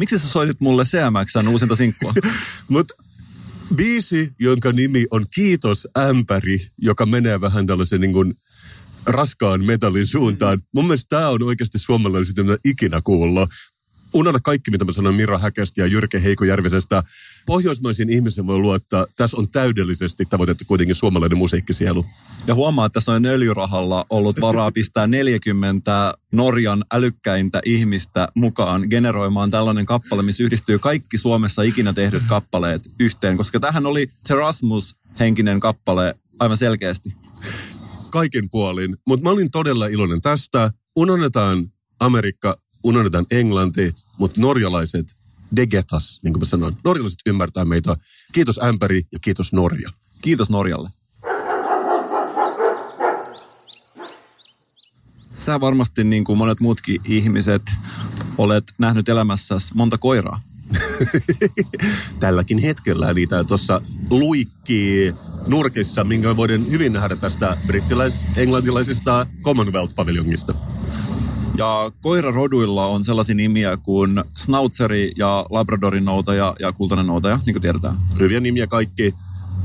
Miksi sä soitit mulle CMXn uusinta sinkkua? [laughs] Mut biisi, jonka nimi on Kiitos ämpäri, joka menee vähän tällaisen niin kuin raskaan metallin suuntaan. Mun mielestä tämä on oikeasti suomalainen, mitä ikinä kuullut. Unohda kaikki, mitä mä sanoin Mira Häkästä ja Jyrke Heikojärvisestä. Pohjoismaisiin ihmisen voi luottaa. Tässä on täydellisesti tavoitettu kuitenkin suomalainen musiikkisielu. Ja huomaa, että tässä on öljyrahalla ollut varaa pistää 40 Norjan älykkäintä ihmistä mukaan generoimaan tällainen kappale, missä yhdistyy kaikki Suomessa ikinä tehdyt kappaleet yhteen. Koska tähän oli Terasmus-henkinen kappale aivan selkeästi. Kaiken puolin. Mutta mä olin todella iloinen tästä. Unohdetaan Amerikka, unohdetaan Englanti, mutta norjalaiset degetas, niin kuin mä sanoin. Norjalaiset ymmärtää meitä. Kiitos ämpäri ja kiitos Norja. Kiitos Norjalle. Sä varmasti niin kuin monet muutkin ihmiset olet nähnyt elämässäsi monta koiraa. [laughs] Tälläkin hetkellä niitä tuossa luikkii nurkissa, minkä voidaan hyvin nähdä tästä brittiläis-englantilaisesta Commonwealth-paviljongista. Ja koiraroduilla on sellaisia nimiä kuin Snautseri ja Labradorin noutaja ja kultainen noutaja, niin kuin tiedetään. Hyviä nimiä kaikki.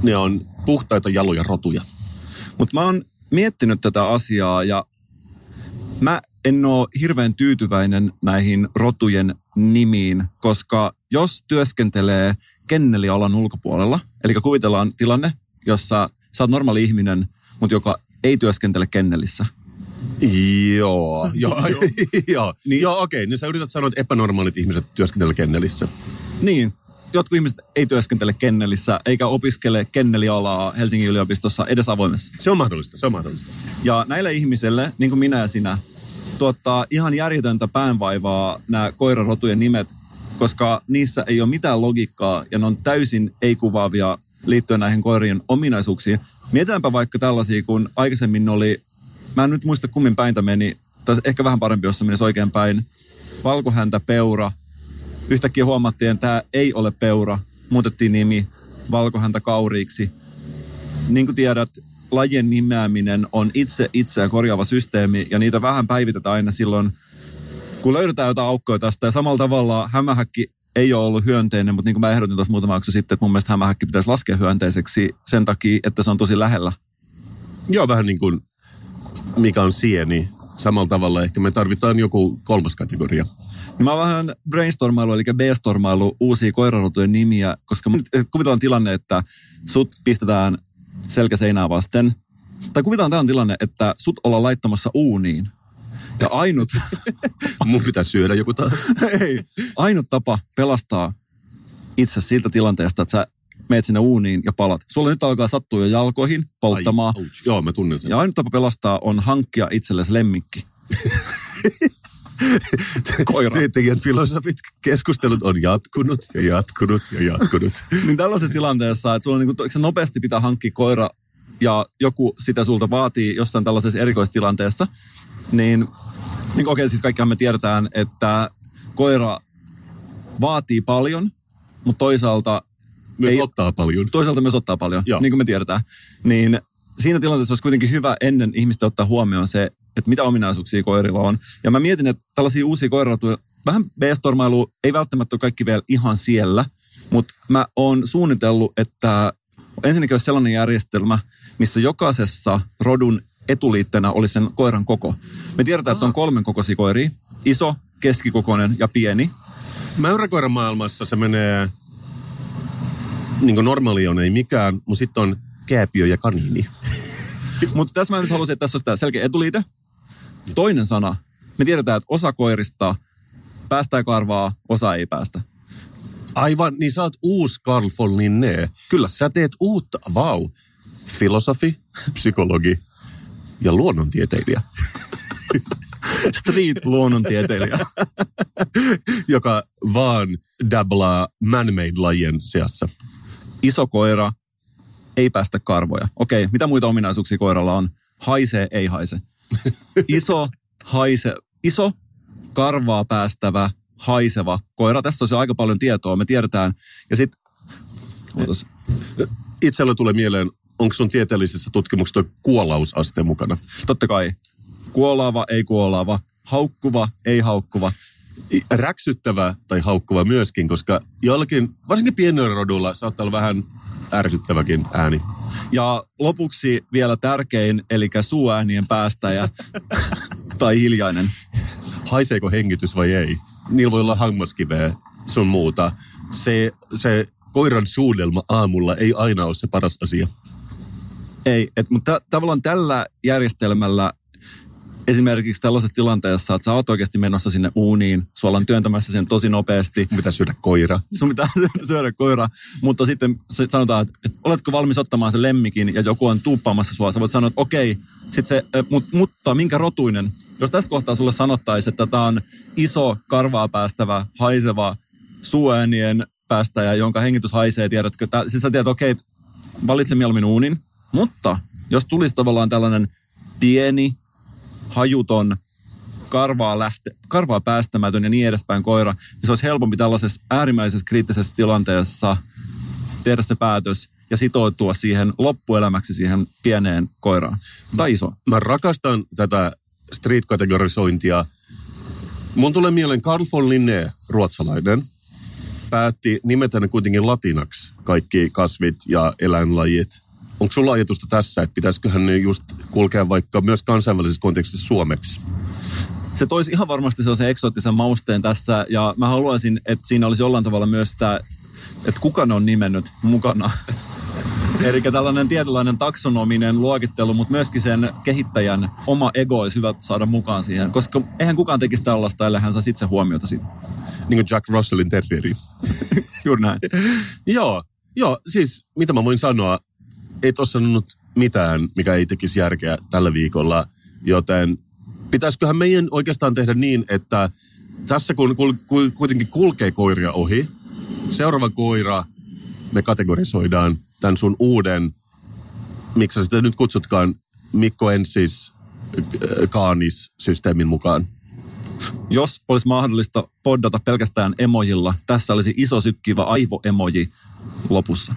Ne on puhtaita jaloja rotuja. Mutta mä oon miettinyt tätä asiaa ja mä en ole hirveän tyytyväinen näihin rotujen nimiin, koska jos työskentelee kennelialan ulkopuolella, eli kuvitellaan tilanne, jossa sä oot normaali ihminen, mutta joka ei työskentele kennelissä. [laughs] Joo, joo, joo. Niin. Joo, okei. Niin sä yrität sanoa, että epänormaalit ihmiset työskentelee kennelissä. Niin, jotkut ihmiset ei työskentele kennelissä eikä opiskele kennelialaa Helsingin yliopistossa edes avoimessa. Se on mahdollista, se on mahdollista. Ja näille ihmisille, niin kuin minä ja sinä, tuottaa ihan järjetöntä päänvaivaa nämä koirarotujen nimet, koska niissä ei ole mitään logiikkaa ja ne on täysin ei-kuvaavia liittyen näihin koirien ominaisuuksiin. Mietitäänpä vaikka tällaisia, kun aikaisemmin oli, mä en nyt muista kummin päintä meni, tai ehkä vähän parempi, jos se menisi oikein päin, valkohäntä peura. Yhtäkkiä huomattiin, että tämä ei ole peura, muutettiin nimi valkohäntä kauriiksi. Niin kuin tiedät, lajien nimeäminen on itse itseään korjaava systeemi ja niitä vähän päivitetään aina silloin, kun löydetään jotain aukkoja tästä. Ja samalla tavalla hämähäkki ei ole ollut hyönteinen, mutta niin kuin mä ehdotin tuossa muutama jakso sitten, että mun mielestä hämähäkki pitäisi laskea hyönteiseksi sen takia, että se on tosi lähellä. Joo, vähän niin kuin mikä on sieni. Samalla tavalla ehkä me tarvitaan joku kolmas kategoria. Mä oon vähän brainstormailu, eli B-stormailu uusia koirarotujen nimiä, koska kuvitellaan tilanne, että sut pistetään selkäseinää vasten. Tai kuvitellaan tämän tilanne, että sut ollaan laittamassa uuniin. Ja ainut... [laughs] Mun pitää syödä joku taas. [laughs] Ei. Ainut tapa pelastaa itse siltä tilanteesta, että sä meet sinne uuniin ja palat. Sulla nyt alkaa sattua jo jalkoihin polttamaan. Ai, ouch. Joo, mä tunnen sen. Ja ainut tapa pelastaa on hankkia itsellesi lemmikki. [laughs] Koira. Teidän filosofit keskustelut on jatkunut ja jatkunut ja jatkunut. [laughs] niin tällaisessa tilanteessa, että sulla on niin kuin, se nopeasti pitää hankkia koira ja joku sitä sulta vaatii jossain tällaisessa erikoistilanteessa, niin, niin okei, okay, siis kaikkihan me tiedetään, että koira vaatii paljon, mutta toisaalta myös ei, ottaa paljon. Toisaalta myös ottaa paljon, Joo. niin kuin me tiedetään. Niin siinä tilanteessa olisi kuitenkin hyvä ennen ihmistä ottaa huomioon se, että mitä ominaisuuksia koirilla on. Ja mä mietin, että tällaisia uusia koiratuja, vähän B-stormailu ei välttämättä ole kaikki vielä ihan siellä, mutta mä oon suunnitellut, että ensinnäkin olisi sellainen järjestelmä, missä jokaisessa rodun etuliitteenä olisi sen koiran koko. Me tiedetään, että on kolmen kokoisia koiria. Iso, keskikokoinen ja pieni. Mäyräkoiran maailmassa se menee, niin kuin normaali on ei mikään, mutta sitten on kääpiö ja kaniini. [laughs] Mutta tässä mä nyt haluaisin, että tässä olisi tämä selkeä etuliite. Toinen sana. Me tiedetään, että osa koirista päästää karvaa, osa ei päästä. Aivan, niin sä oot uusi Carl von Linné. Kyllä. Sä teet uutta, vau. Filosofi, psykologi ja luonnontieteilijä. [laughs] Street luonnontieteilijä. [laughs] joka vaan dablaa man-made-lajien seassa. Iso koira ei päästä karvoja. Okei, mitä muita ominaisuuksia koiralla on? Haisee, ei haise. [laughs] Iso, haise, iso, karvaa päästävä, haiseva koira. Tästä on se aika paljon tietoa, me tiedetään. Ja sitten, Itsellä tulee mieleen, onko sun tieteellisessä tutkimuksessa tuo kuolausaste mukana? totta kai, kuolaava, ei kuolaava, haukkuva, ei haukkuva. Räksyttävä tai haukkuva myöskin, koska jollakin, varsinkin pienellä rodulla, saattaa olla vähän ärsyttäväkin ääni. Ja lopuksi vielä tärkein, eli suuäänien päästäjä [laughs] tai hiljainen. Haiseeko hengitys vai ei? Niillä voi olla hammaskiveä sun muuta. Se, se koiran suudelma aamulla ei aina ole se paras asia. Ei, et, mutta tavallaan tällä järjestelmällä esimerkiksi tällaisessa tilanteessa, että sä oot oikeasti menossa sinne uuniin, sua ollaan työntämässä sen tosi nopeasti. Mitä syödä koira? Sun pitää [laughs] syödä, koira, mutta sitten sanotaan, että, oletko valmis ottamaan sen lemmikin ja joku on tuuppaamassa sua. Sä voit sanoa, että okei, sit se, mut, mutta minkä rotuinen? Jos tässä kohtaa sulle sanottaisiin, että tämä on iso, karvaa päästävä, haiseva, suuäänien päästäjä, jonka hengitys haisee, tiedätkö? Tää, siis sä tiedät, okei, valitse mieluummin uunin, mutta jos tulisi tavallaan tällainen pieni, hajuton, karvaa, lähte, karvaa päästämätön ja niin edespäin koira, niin se olisi helpompi tällaisessa äärimmäisessä kriittisessä tilanteessa tehdä se päätös ja sitoutua siihen loppuelämäksi siihen pieneen koiraan. Tai iso. Mä rakastan tätä street-kategorisointia. Mun tulee mieleen Carl von Linné, ruotsalainen, päätti nimetä ne kuitenkin latinaksi, kaikki kasvit ja eläinlajit. Onko sulla ajatusta tässä, että pitäisiköhän ne just kulkea vaikka myös kansainvälisessä kontekstissa suomeksi? Se toisi ihan varmasti sellaisen eksoottisen mausteen tässä ja mä haluaisin, että siinä olisi jollain tavalla myös sitä, että kuka ne on nimennyt mukana. [laughs] Eli tällainen tietynlainen taksonominen luokittelu, mutta myöskin sen kehittäjän oma ego olisi hyvä saada mukaan siihen, koska eihän kukaan tekisi tällaista, ellei hän saa itse huomiota siitä. Niin kuin Jack Russellin terrieri. [laughs] Juuri näin. [laughs] joo, joo, siis mitä mä voin sanoa, et ole sanonut mitään, mikä ei tekisi järkeä tällä viikolla, joten pitäisiköhän meidän oikeastaan tehdä niin, että tässä kun kul, kul, kuitenkin kulkee koiria ohi, seuraava koira me kategorisoidaan tämän sun uuden, miksi sitä nyt kutsutkaan, Mikko Ensis äh, Kaanis-systeemin mukaan. Jos olisi mahdollista poddata pelkästään emojilla, tässä olisi iso sykkivä aivoemoji lopussa.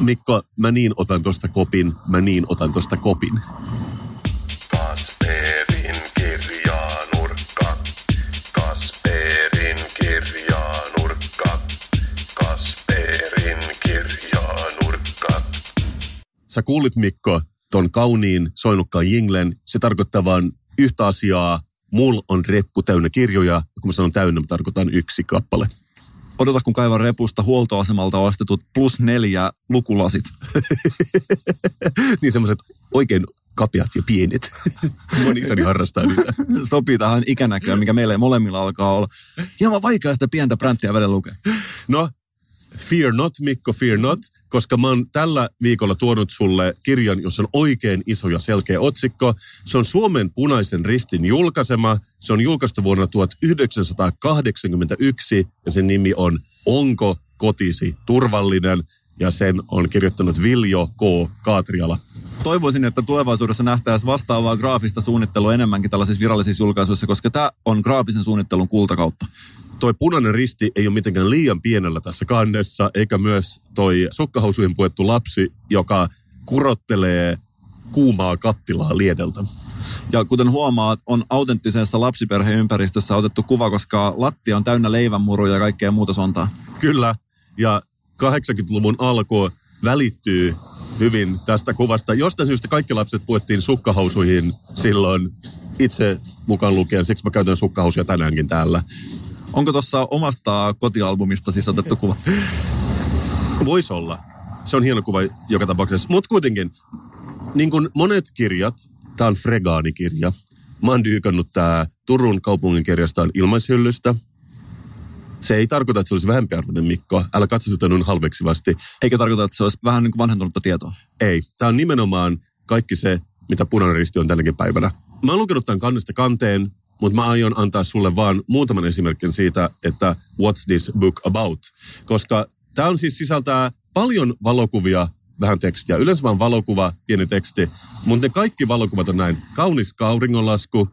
Mikko, mä niin otan tosta kopin, mä niin otan tosta kopin. Kasperin kirjanurkka. Kasperin kirjanurkka. Kasperin kirjanurkka. Sä kuulit Mikko ton kauniin soinukkaan jinglen. Se tarkoittaa vaan yhtä asiaa. Mulla on reppu täynnä kirjoja. Ja kun mä sanon täynnä, mä tarkoitan yksi kappale. Odota, kun kaivan repusta huoltoasemalta ostetut plus neljä lukulasit. [laughs] niin semmoiset oikein kapeat ja pienet. [laughs] Moni isäni harrastaa niitä. [laughs] Sopii tähän ikänäköön, mikä meille molemmilla alkaa olla. Hieman vaikea sitä pientä pränttiä välillä lukea. No, fear not, Mikko, fear not, koska mä oon tällä viikolla tuonut sulle kirjan, jossa on oikein iso ja selkeä otsikko. Se on Suomen punaisen ristin julkaisema. Se on julkaistu vuonna 1981 ja sen nimi on Onko kotisi turvallinen? Ja sen on kirjoittanut Viljo K. Kaatriala. Toivoisin, että tulevaisuudessa nähtäisiin vastaavaa graafista suunnittelua enemmänkin tällaisissa virallisissa julkaisuissa, koska tämä on graafisen suunnittelun kultakautta toi punainen risti ei ole mitenkään liian pienellä tässä kannessa, eikä myös toi sukkahousuihin puettu lapsi, joka kurottelee kuumaa kattilaa liedeltä. Ja kuten huomaat, on autenttisessa lapsiperheympäristössä otettu kuva, koska lattia on täynnä leivänmuruja ja kaikkea muuta sontaa. Kyllä, ja 80-luvun alku välittyy hyvin tästä kuvasta. Jostain syystä kaikki lapset puettiin sukkahousuihin silloin itse mukaan lukien, siksi mä käytän sukkahousuja tänäänkin täällä. Onko tuossa omasta kotialbumista siis otettu kuva? Voisi olla. se on hieno kuva joka tapauksessa. Mutta kuitenkin, niin kuin monet kirjat, tämä on Fregaani-kirja. Mä oon dyykannut tää Turun kaupungin kirjastaan ilmaishyllystä. Se ei tarkoita, että se olisi vähempiarvoinen Mikko. Älä katso sitä noin halveksivasti. Eikä tarkoita, että se olisi vähän niin kuin vanhentunutta tietoa. Ei. Tämä on nimenomaan kaikki se, mitä punainen risti on tälläkin päivänä. Mä oon lukenut tämän kannesta kanteen, mutta mä aion antaa sulle vaan muutaman esimerkin siitä, että what's this book about. Koska tämä on siis sisältää paljon valokuvia, vähän tekstiä. Yleensä vaan valokuva, pieni teksti. Mutta ne kaikki valokuvat on näin. Kaunis kauringonlasku,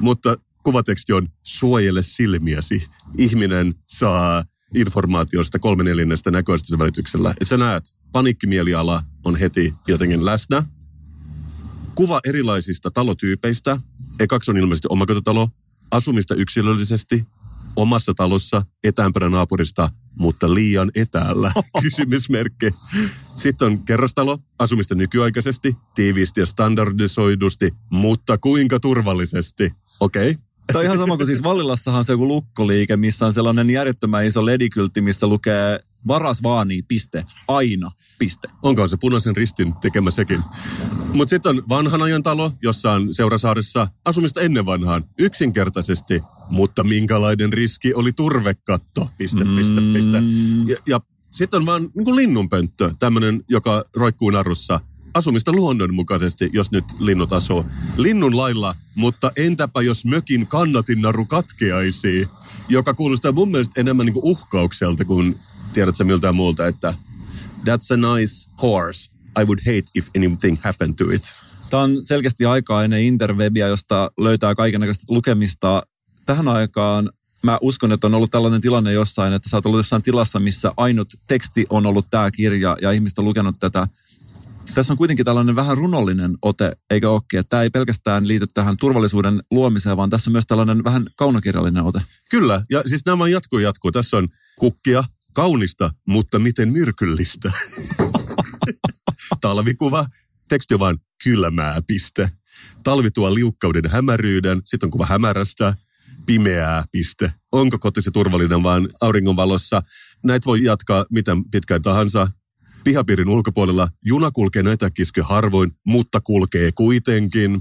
mutta kuvateksti on suojele silmiäsi. Ihminen saa informaatiosta kolme neljännestä näköistä välityksellä. Et sä näet, paniikkimieliala on heti jotenkin läsnä. Kuva erilaisista talotyypeistä. Ekaksi on ilmeisesti omakotitalo. Asumista yksilöllisesti. Omassa talossa, etäämpänä naapurista, mutta liian etäällä. [laughs] Kysymysmerkki. Sitten on kerrostalo, asumista nykyaikaisesti, tiiviisti ja standardisoidusti, mutta kuinka turvallisesti? Okei. [laughs] Okay. Tämä on ihan sama kuin siis Vallilassahan on se joku lukkoliike, missä on sellainen järjettömän iso ledikyltti, missä lukee varas vaanii, piste, aina, piste. Onko se punaisen ristin tekemä sekin? Mutta sitten on vanhan ajan talo, jossa on Seurasaaressa asumista ennen vanhaan. Yksinkertaisesti, mutta minkälainen riski oli turvekatto, piste, piste, piste. Ja, ja sitten on vaan niin linnunpönttö, tämmöinen, joka roikkuu narussa. Asumista luonnonmukaisesti, jos nyt linnut asuu. Linnun lailla, mutta entäpä jos mökin kannatinnaru katkeaisi, joka kuulostaa mun mielestä enemmän niin kuin uhkaukselta kuin tiedätkö miltään muulta, että that's a nice horse. I would hate if anything happened to it. Tämä on selkeästi aikaa ennen interwebia, josta löytää kaikenlaista lukemista. Tähän aikaan mä uskon, että on ollut tällainen tilanne jossain, että sä oot ollut jossain tilassa, missä ainut teksti on ollut tämä kirja ja ihmiset on lukenut tätä. Tässä on kuitenkin tällainen vähän runollinen ote, eikä olekin. Tämä ei pelkästään liity tähän turvallisuuden luomiseen, vaan tässä on myös tällainen vähän kaunokirjallinen ote. Kyllä, ja siis nämä jatkuu jatkuu. Tässä on kukkia, kaunista, mutta miten myrkyllistä. [laughs] Talvikuva, teksti on vaan kylmää, piste. Talvi tuo liukkauden hämäryyden, sitten on kuva hämärästä, pimeää, piste. Onko kotisi turvallinen vaan auringonvalossa? Näitä voi jatkaa miten pitkään tahansa. Pihapiirin ulkopuolella juna kulkee nötäkiskö harvoin, mutta kulkee kuitenkin.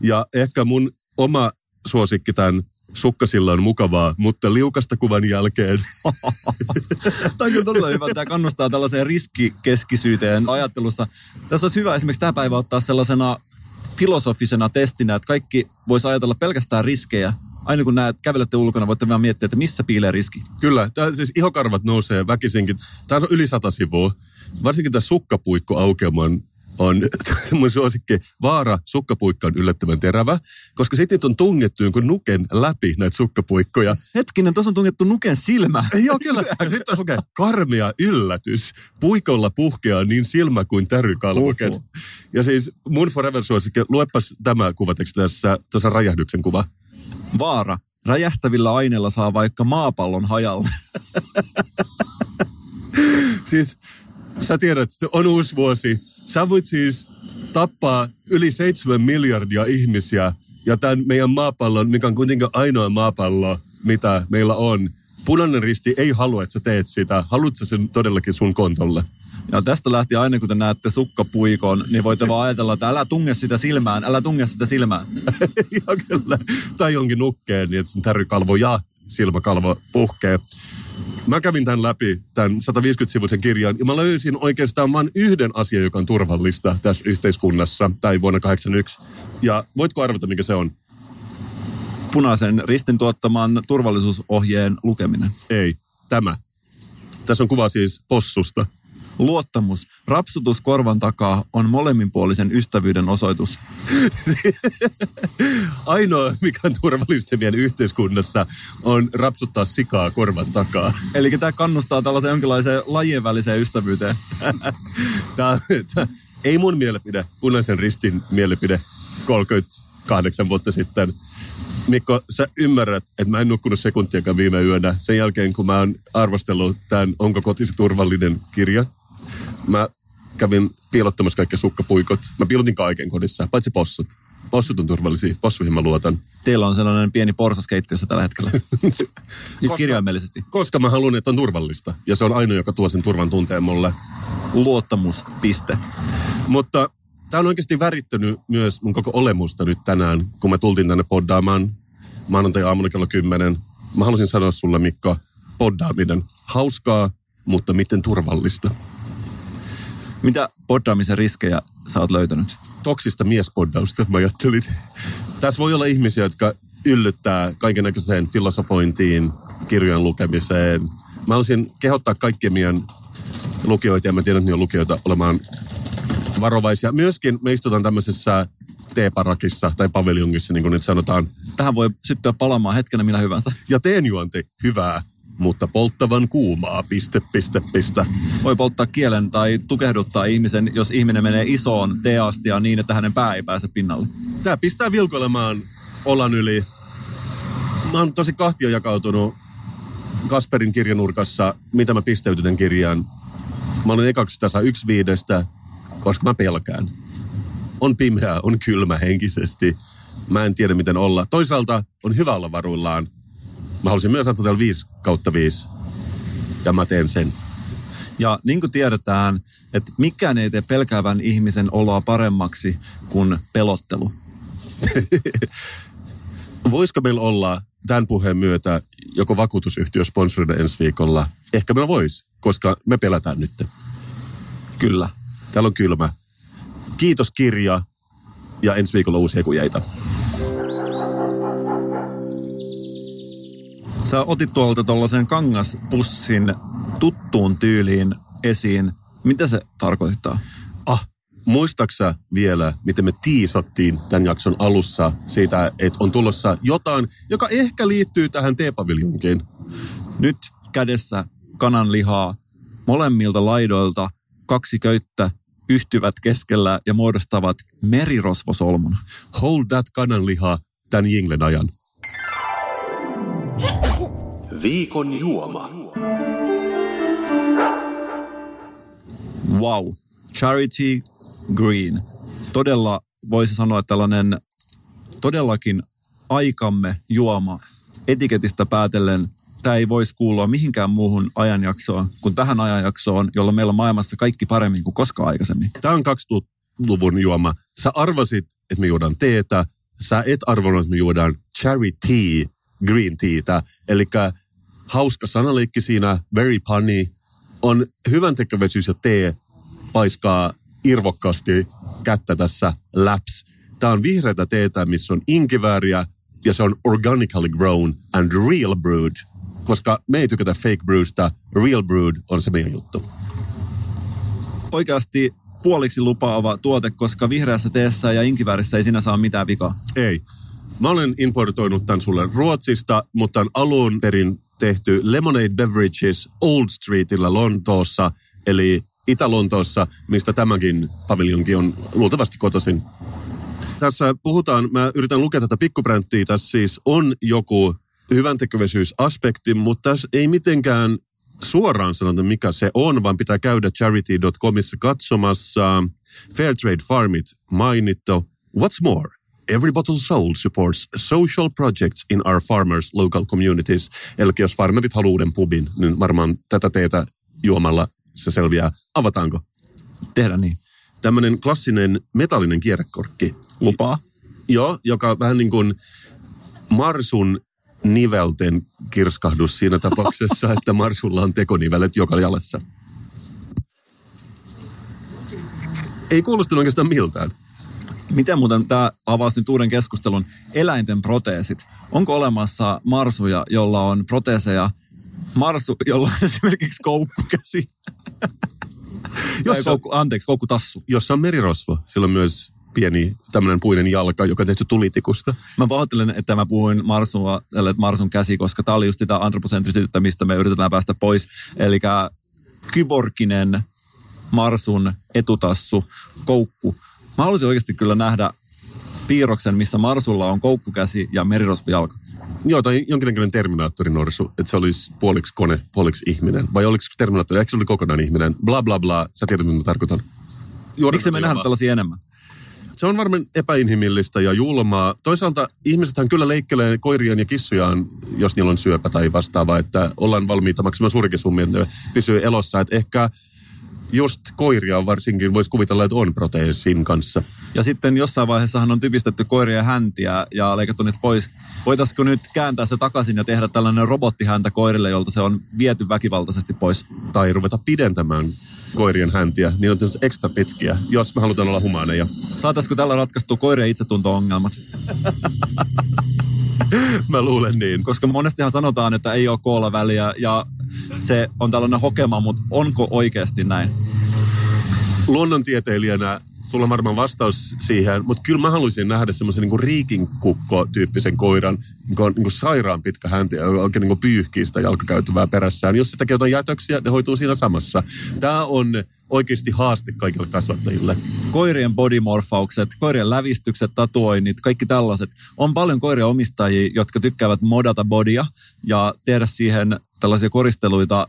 Ja ehkä mun oma suosikki tämän sukkasilla on mukavaa, mutta liukasta kuvan jälkeen. [laughs] Tämä on kyllä todella hyvä. Tämä kannustaa tällaiseen riskikeskisyyteen ajattelussa. Tässä olisi hyvä esimerkiksi tämä päivä ottaa sellaisena filosofisena testinä, että kaikki voisi ajatella pelkästään riskejä. Aina kun näet, kävelette ulkona, voitte vaan miettiä, että missä piilee riski. Kyllä, tämä siis ihokarvat nousee väkisinkin. Tämä on yli sata sivua. Varsinkin tämä sukkapuikko aukeaman on [laughs] mun suosikki. Vaara sukkapuikka on yllättävän terävä, koska sitten on tungettu jonkun nuken läpi näitä sukkapuikkoja. Hetkinen, tuossa on tungettu nuken silmä. [laughs] Joo, kyllä. [laughs] Sitten okay. karmea yllätys. Puikolla puhkeaa niin silmä kuin tärykalvoket. Uhuh. Ja siis mun forever suosikki, luepas tämä kuvateksti tässä, tässä räjähdyksen kuva. Vaara. Räjähtävillä aineilla saa vaikka maapallon hajalle. siis sä tiedät, että on uusi vuosi. Sä voit siis tappaa yli seitsemän miljardia ihmisiä ja tämän meidän maapallon, mikä on kuitenkin ainoa maapallo, mitä meillä on. Punainen risti ei halua, että sä teet sitä. Haluatko sen todellakin sun kontolle? Ja tästä lähti aina, kun te näette sukkapuikon, niin voitte vaan ajatella, että älä tunge sitä silmään, älä tunge sitä silmään. [laughs] ja kyllä. Tai jonkin nukkeen, niin että sen tärykalvo ja silmäkalvo puhkee. Mä kävin tämän läpi, tämän 150-sivuisen kirjan, ja mä löysin oikeastaan vain yhden asian, joka on turvallista tässä yhteiskunnassa, tai vuonna 1981. Ja voitko arvata, mikä se on? Punaisen ristin tuottaman turvallisuusohjeen lukeminen. Ei, tämä. Tässä on kuva siis possusta. Luottamus. Rapsutus korvan takaa on molemminpuolisen ystävyyden osoitus. [laughs] Ainoa, mikä on turvallista vielä yhteiskunnassa, on rapsuttaa sikaa korvan takaa. Eli tämä kannustaa tällaiseen jonkinlaiseen lajien väliseen ystävyyteen. [laughs] tämä, tämä, ei mun mielipide, punaisen ristin mielipide 38 vuotta sitten. Mikko, sä ymmärrät, että mä en nukkunut sekuntiakaan viime yönä. Sen jälkeen, kun mä oon arvostellut tämän Onko kotisi turvallinen kirja, mä kävin piilottamassa kaikki sukkapuikot. Mä piilotin kaiken kodissa, paitsi possut. Possut on turvallisia, possuihin mä luotan. Teillä on sellainen pieni porsas keittiössä tällä hetkellä. [laughs] siis kirjaimellisesti. Koska mä haluan, että on turvallista. Ja se on ainoa, joka tuo sen turvan tunteen mulle. luottamuspiste. Mutta tämä on oikeasti värittänyt myös mun koko olemusta nyt tänään, kun mä tultiin tänne poddaamaan maanantai-aamuna kello 10. Mä halusin sanoa sulle, Mikko, poddaaminen hauskaa, mutta miten turvallista. Mitä poddaamisen riskejä sä oot löytänyt? Toksista miespoddausta, mä ajattelin. Tässä voi olla ihmisiä, jotka yllyttää kaiken näköiseen filosofointiin, kirjojen lukemiseen. Mä haluaisin kehottaa kaikkien meidän lukijoita, ja mä tiedän, että on lukijoita, olemaan varovaisia. Myöskin me istutaan tämmöisessä teeparakissa tai paviljongissa, niin kuin nyt sanotaan. Tähän voi syttyä palamaan hetkenä minä hyvänsä. Ja teenjuonti, hyvää, mutta polttavan kuumaa, piste, piste, piste. Voi polttaa kielen tai tukehduttaa ihmisen, jos ihminen menee isoon teeastiaan niin, että hänen pää ei pääse pinnalle. Tämä pistää vilkoilemaan olan yli. Mä oon tosi kahtia jakautunut Kasperin kirjanurkassa, mitä mä pisteytyn kirjaan. Mä olen ekaksi tässä yksi viidestä, koska mä pelkään. On pimeää, on kylmä henkisesti. Mä en tiedä, miten olla. Toisaalta on hyvä olla varuillaan. Mä haluaisin myös antaa täällä 5 kautta 5. Ja mä teen sen. Ja niin kuin tiedetään, että mikään ei tee pelkäävän ihmisen oloa paremmaksi kuin pelottelu. [laughs] Voisiko meillä olla tämän puheen myötä joko vakuutusyhtiö sponsorina ensi viikolla? Ehkä meillä voisi, koska me pelätään nyt. Kyllä. Täällä on kylmä. Kiitos kirja ja ensi viikolla uusia kujeita. Sä otit tuolta tuollaisen kangaspussin tuttuun tyyliin esiin. Mitä se tarkoittaa? Ah, muistaksa vielä, miten me tiisattiin tämän jakson alussa siitä, että on tulossa jotain, joka ehkä liittyy tähän teepaviljonkiin. Nyt kädessä kananlihaa molemmilta laidoilta kaksi köyttä yhtyvät keskellä ja muodostavat merirosvosolmun. Hold that kananliha tämän jinglen ajan. Viikon juoma. Wow. Charity Green. Todella voisi sanoa että tällainen todellakin aikamme juoma. Etiketistä päätellen tämä ei voisi kuulua mihinkään muuhun ajanjaksoon kuin tähän ajanjaksoon, jolla meillä on maailmassa kaikki paremmin kuin koskaan aikaisemmin. Tämä on 2000-luvun juoma. Sä arvasit, että me juodaan teetä. Sä et arvannut, että me juodaan charity green teetä. Eli hauska sanaleikki siinä, very punny. On hyvän tekeväisyys ja tee paiskaa irvokkaasti kättä tässä laps. Tämä on vihreätä teetä, missä on inkivääriä ja se on organically grown and real brewed. Koska me ei tykätä fake brewsta, real brewed on se meidän juttu. Oikeasti puoliksi lupaava tuote, koska vihreässä teessä ja inkiväärissä ei sinä saa mitään vikaa. Ei. Mä olen importoinut tämän sulle Ruotsista, mutta on alun perin tehty Lemonade Beverages Old Streetillä Lontoossa, eli Itä-Lontoossa, mistä tämäkin paviljonki on luultavasti kotoisin. Tässä puhutaan, mä yritän lukea tätä pikkubränttiä, tässä siis on joku hyvän tekeväisyysaspekti, mutta tässä ei mitenkään suoraan sanota, mikä se on, vaan pitää käydä charity.comissa katsomassa. Fairtrade Farmit mainittu. What's more, Every bottle sold supports social projects in our farmers' local communities. Eli jos farmerit haluaa uuden pubin, niin varmaan tätä teetä juomalla se selviää. Avataanko? Tehdä niin. Tämmöinen klassinen metallinen kierrekorkki. Lupaa. Joo, joka vähän niin kuin Marsun nivelten kirskahdus siinä tapauksessa, [laughs] että Marsulla on tekonivelet joka jalassa. Ei kuulostanut oikeastaan miltään. Miten muuten tämä avasi nyt uuden keskustelun eläinten proteesit? Onko olemassa marsuja, jolla on proteeseja? Marsu, jolla on [laughs] esimerkiksi koukkukäsi. [laughs] Jos koukku, anteeksi, koukkutassu. Jos on merirosvo, sillä on myös pieni tämmöinen puinen jalka, joka on tehty tulitikusta. Mä pahoittelen, että mä puhuin Marsua, eli Marsun käsi, koska tämä oli just sitä antropocentrisyyttä, mistä me yritetään päästä pois. Eli kyborkinen Marsun etutassu, koukku. Mä haluaisin oikeasti kyllä nähdä piirroksen, missä Marsulla on koukkukäsi ja merirosvojalka. Joo, tai jonkinnäköinen Terminaattori-norsu, että se olisi puoliksi kone, puoliksi ihminen. Vai oliko Terminaattori, eikö se oli kokonaan ihminen? Bla bla bla, sä tiedät, mitä tarkoitan. Miksi me nähdään tällaisia enemmän? Se on varmaan epäinhimillistä ja julmaa. Toisaalta ihmisethän kyllä leikkelee koirien ja kissujaan, jos niillä on syöpä tai vastaava, että ollaan valmiita maksamaan suurikin summia, että ne pysyy elossa. Että ehkä just koiria varsinkin voisi kuvitella, että on proteesin kanssa. Ja sitten jossain vaiheessahan on typistetty koirien häntiä ja leikattu niitä pois. Voitaisiko nyt kääntää se takaisin ja tehdä tällainen robottihäntä koirille, jolta se on viety väkivaltaisesti pois? Tai ruveta pidentämään koirien häntiä, niin on tietysti ekstra pitkiä, jos me halutaan olla humaaneja. Saataisiko tällä ratkaistu koirien itsetunto-ongelmat? [laughs] Mä luulen niin. Koska monestihan sanotaan, että ei ole koolla väliä ja se on tällainen hokema, mutta onko oikeasti näin? Luonnontieteilijänä sulla on varmaan vastaus siihen, mutta kyllä mä haluaisin nähdä semmoisen niin riikinkukko-tyyppisen koiran, joka on niin kuin sairaan pitkä hänti ja oikein niin pyyhkii sitä jalkakäytävää perässään. Jos sitäkin jotain jätöksiä, ne hoituu siinä samassa. Tämä on oikeasti haaste kaikille kasvattajille. Koirien bodymorfaukset, koirien lävistykset, tatuoinnit, kaikki tällaiset. On paljon koirien omistajia, jotka tykkäävät modata bodia ja tehdä siihen tällaisia koristeluita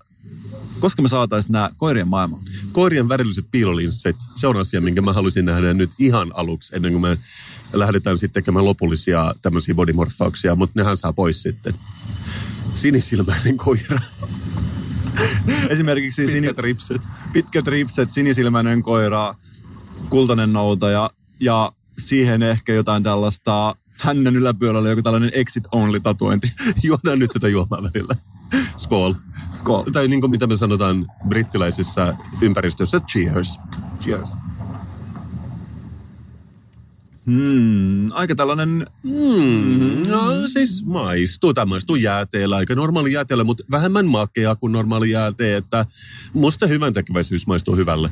koska me saataisiin nämä koirien maailmaan? Koirien värilliset piilolinssit, se on asia, minkä mä haluaisin nähdä nyt ihan aluksi, ennen kuin me lähdetään sitten tekemään lopullisia tämmöisiä bodymorfauksia, mutta nehän saa pois sitten. Sinisilmäinen koira. Esimerkiksi pitkät sini... ripset. Pitkät ripset, sinisilmäinen koira, kultainen noutaja ja siihen ehkä jotain tällaista hännän yläpuolella joku tällainen exit only tatuointi. Juodaan nyt tätä juomaa välillä. Skål. Skål. Tai niin kuin mitä me sanotaan brittiläisissä ympäristöissä, cheers. Cheers. Hmm, aika tällainen... Hmm, no siis maistuu. Tämä maistuu jääteellä, aika normaali jääteellä, mutta vähemmän makea kuin normaali jäätee, että musta hyvän tekeväisyys maistuu hyvälle.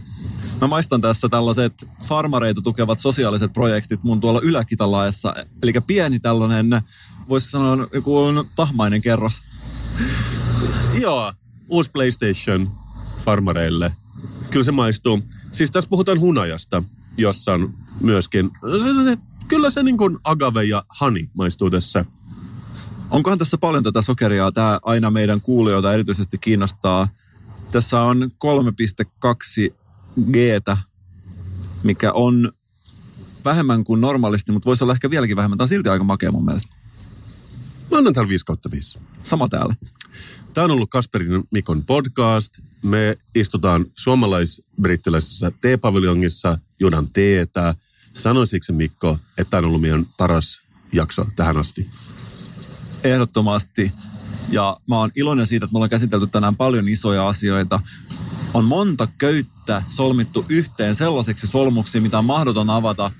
Mä maistan tässä tällaiset farmareita tukevat sosiaaliset projektit mun tuolla Yläkitalaessa. Eli pieni tällainen, voisiko sanoa joku tahmainen kerros. [laughs] Joo, uusi PlayStation farmareille. Kyllä se maistuu. Siis tässä puhutaan hunajasta, jossa on myöskin... Kyllä se niin kuin agave ja hani maistuu tässä. Onkohan tässä paljon tätä sokeria? Tämä aina meidän kuulijoita erityisesti kiinnostaa. Tässä on 3,2 g mikä on vähemmän kuin normaalisti, mutta voisi olla ehkä vieläkin vähemmän. Tämä on silti aika makea mun mielestä. Mä annan täällä 5 kautta 5. Sama täällä. Tämä on ollut Kasperin Mikon podcast. Me istutaan suomalais-brittiläisessä teepaviljongissa, juodaan teetä. Sanoisitko Mikko, että tämä on ollut meidän paras jakso tähän asti? Ehdottomasti. Ja mä oon iloinen siitä, että me ollaan käsitelty tänään paljon isoja asioita. On monta köyttä solmittu yhteen sellaiseksi solmuksi, mitä on mahdoton avata.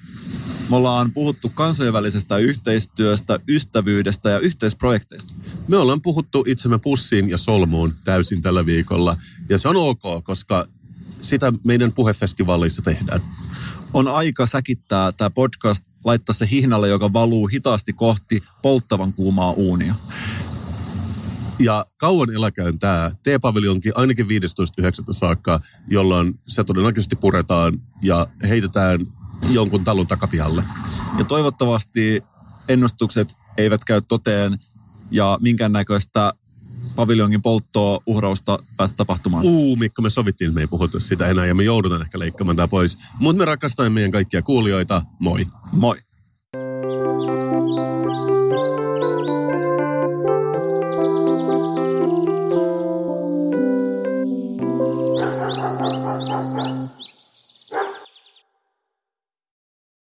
Me ollaan puhuttu kansainvälisestä yhteistyöstä, ystävyydestä ja yhteisprojekteista. Me ollaan puhuttu itsemme pussiin ja solmuun täysin tällä viikolla. Ja se on ok, koska sitä meidän puhefestivaalissa tehdään. On aika säkittää tämä podcast, laittaa se hihnalle, joka valuu hitaasti kohti polttavan kuumaa uunia. Ja kauan eläköön tämä T-paviljonkin ainakin 15.9. saakka, jolloin se todennäköisesti puretaan ja heitetään jonkun talon takapihalle. Ja toivottavasti ennustukset eivät käy toteen ja minkäännäköistä paviljongin polttoa, uhrausta päästä tapahtumaan. Uu, Mikko, me sovittiin, että me ei puhuta sitä enää ja me joudutaan ehkä leikkaamaan tämä pois. Mutta me rakastamme meidän kaikkia kuulijoita. Moi. Moi.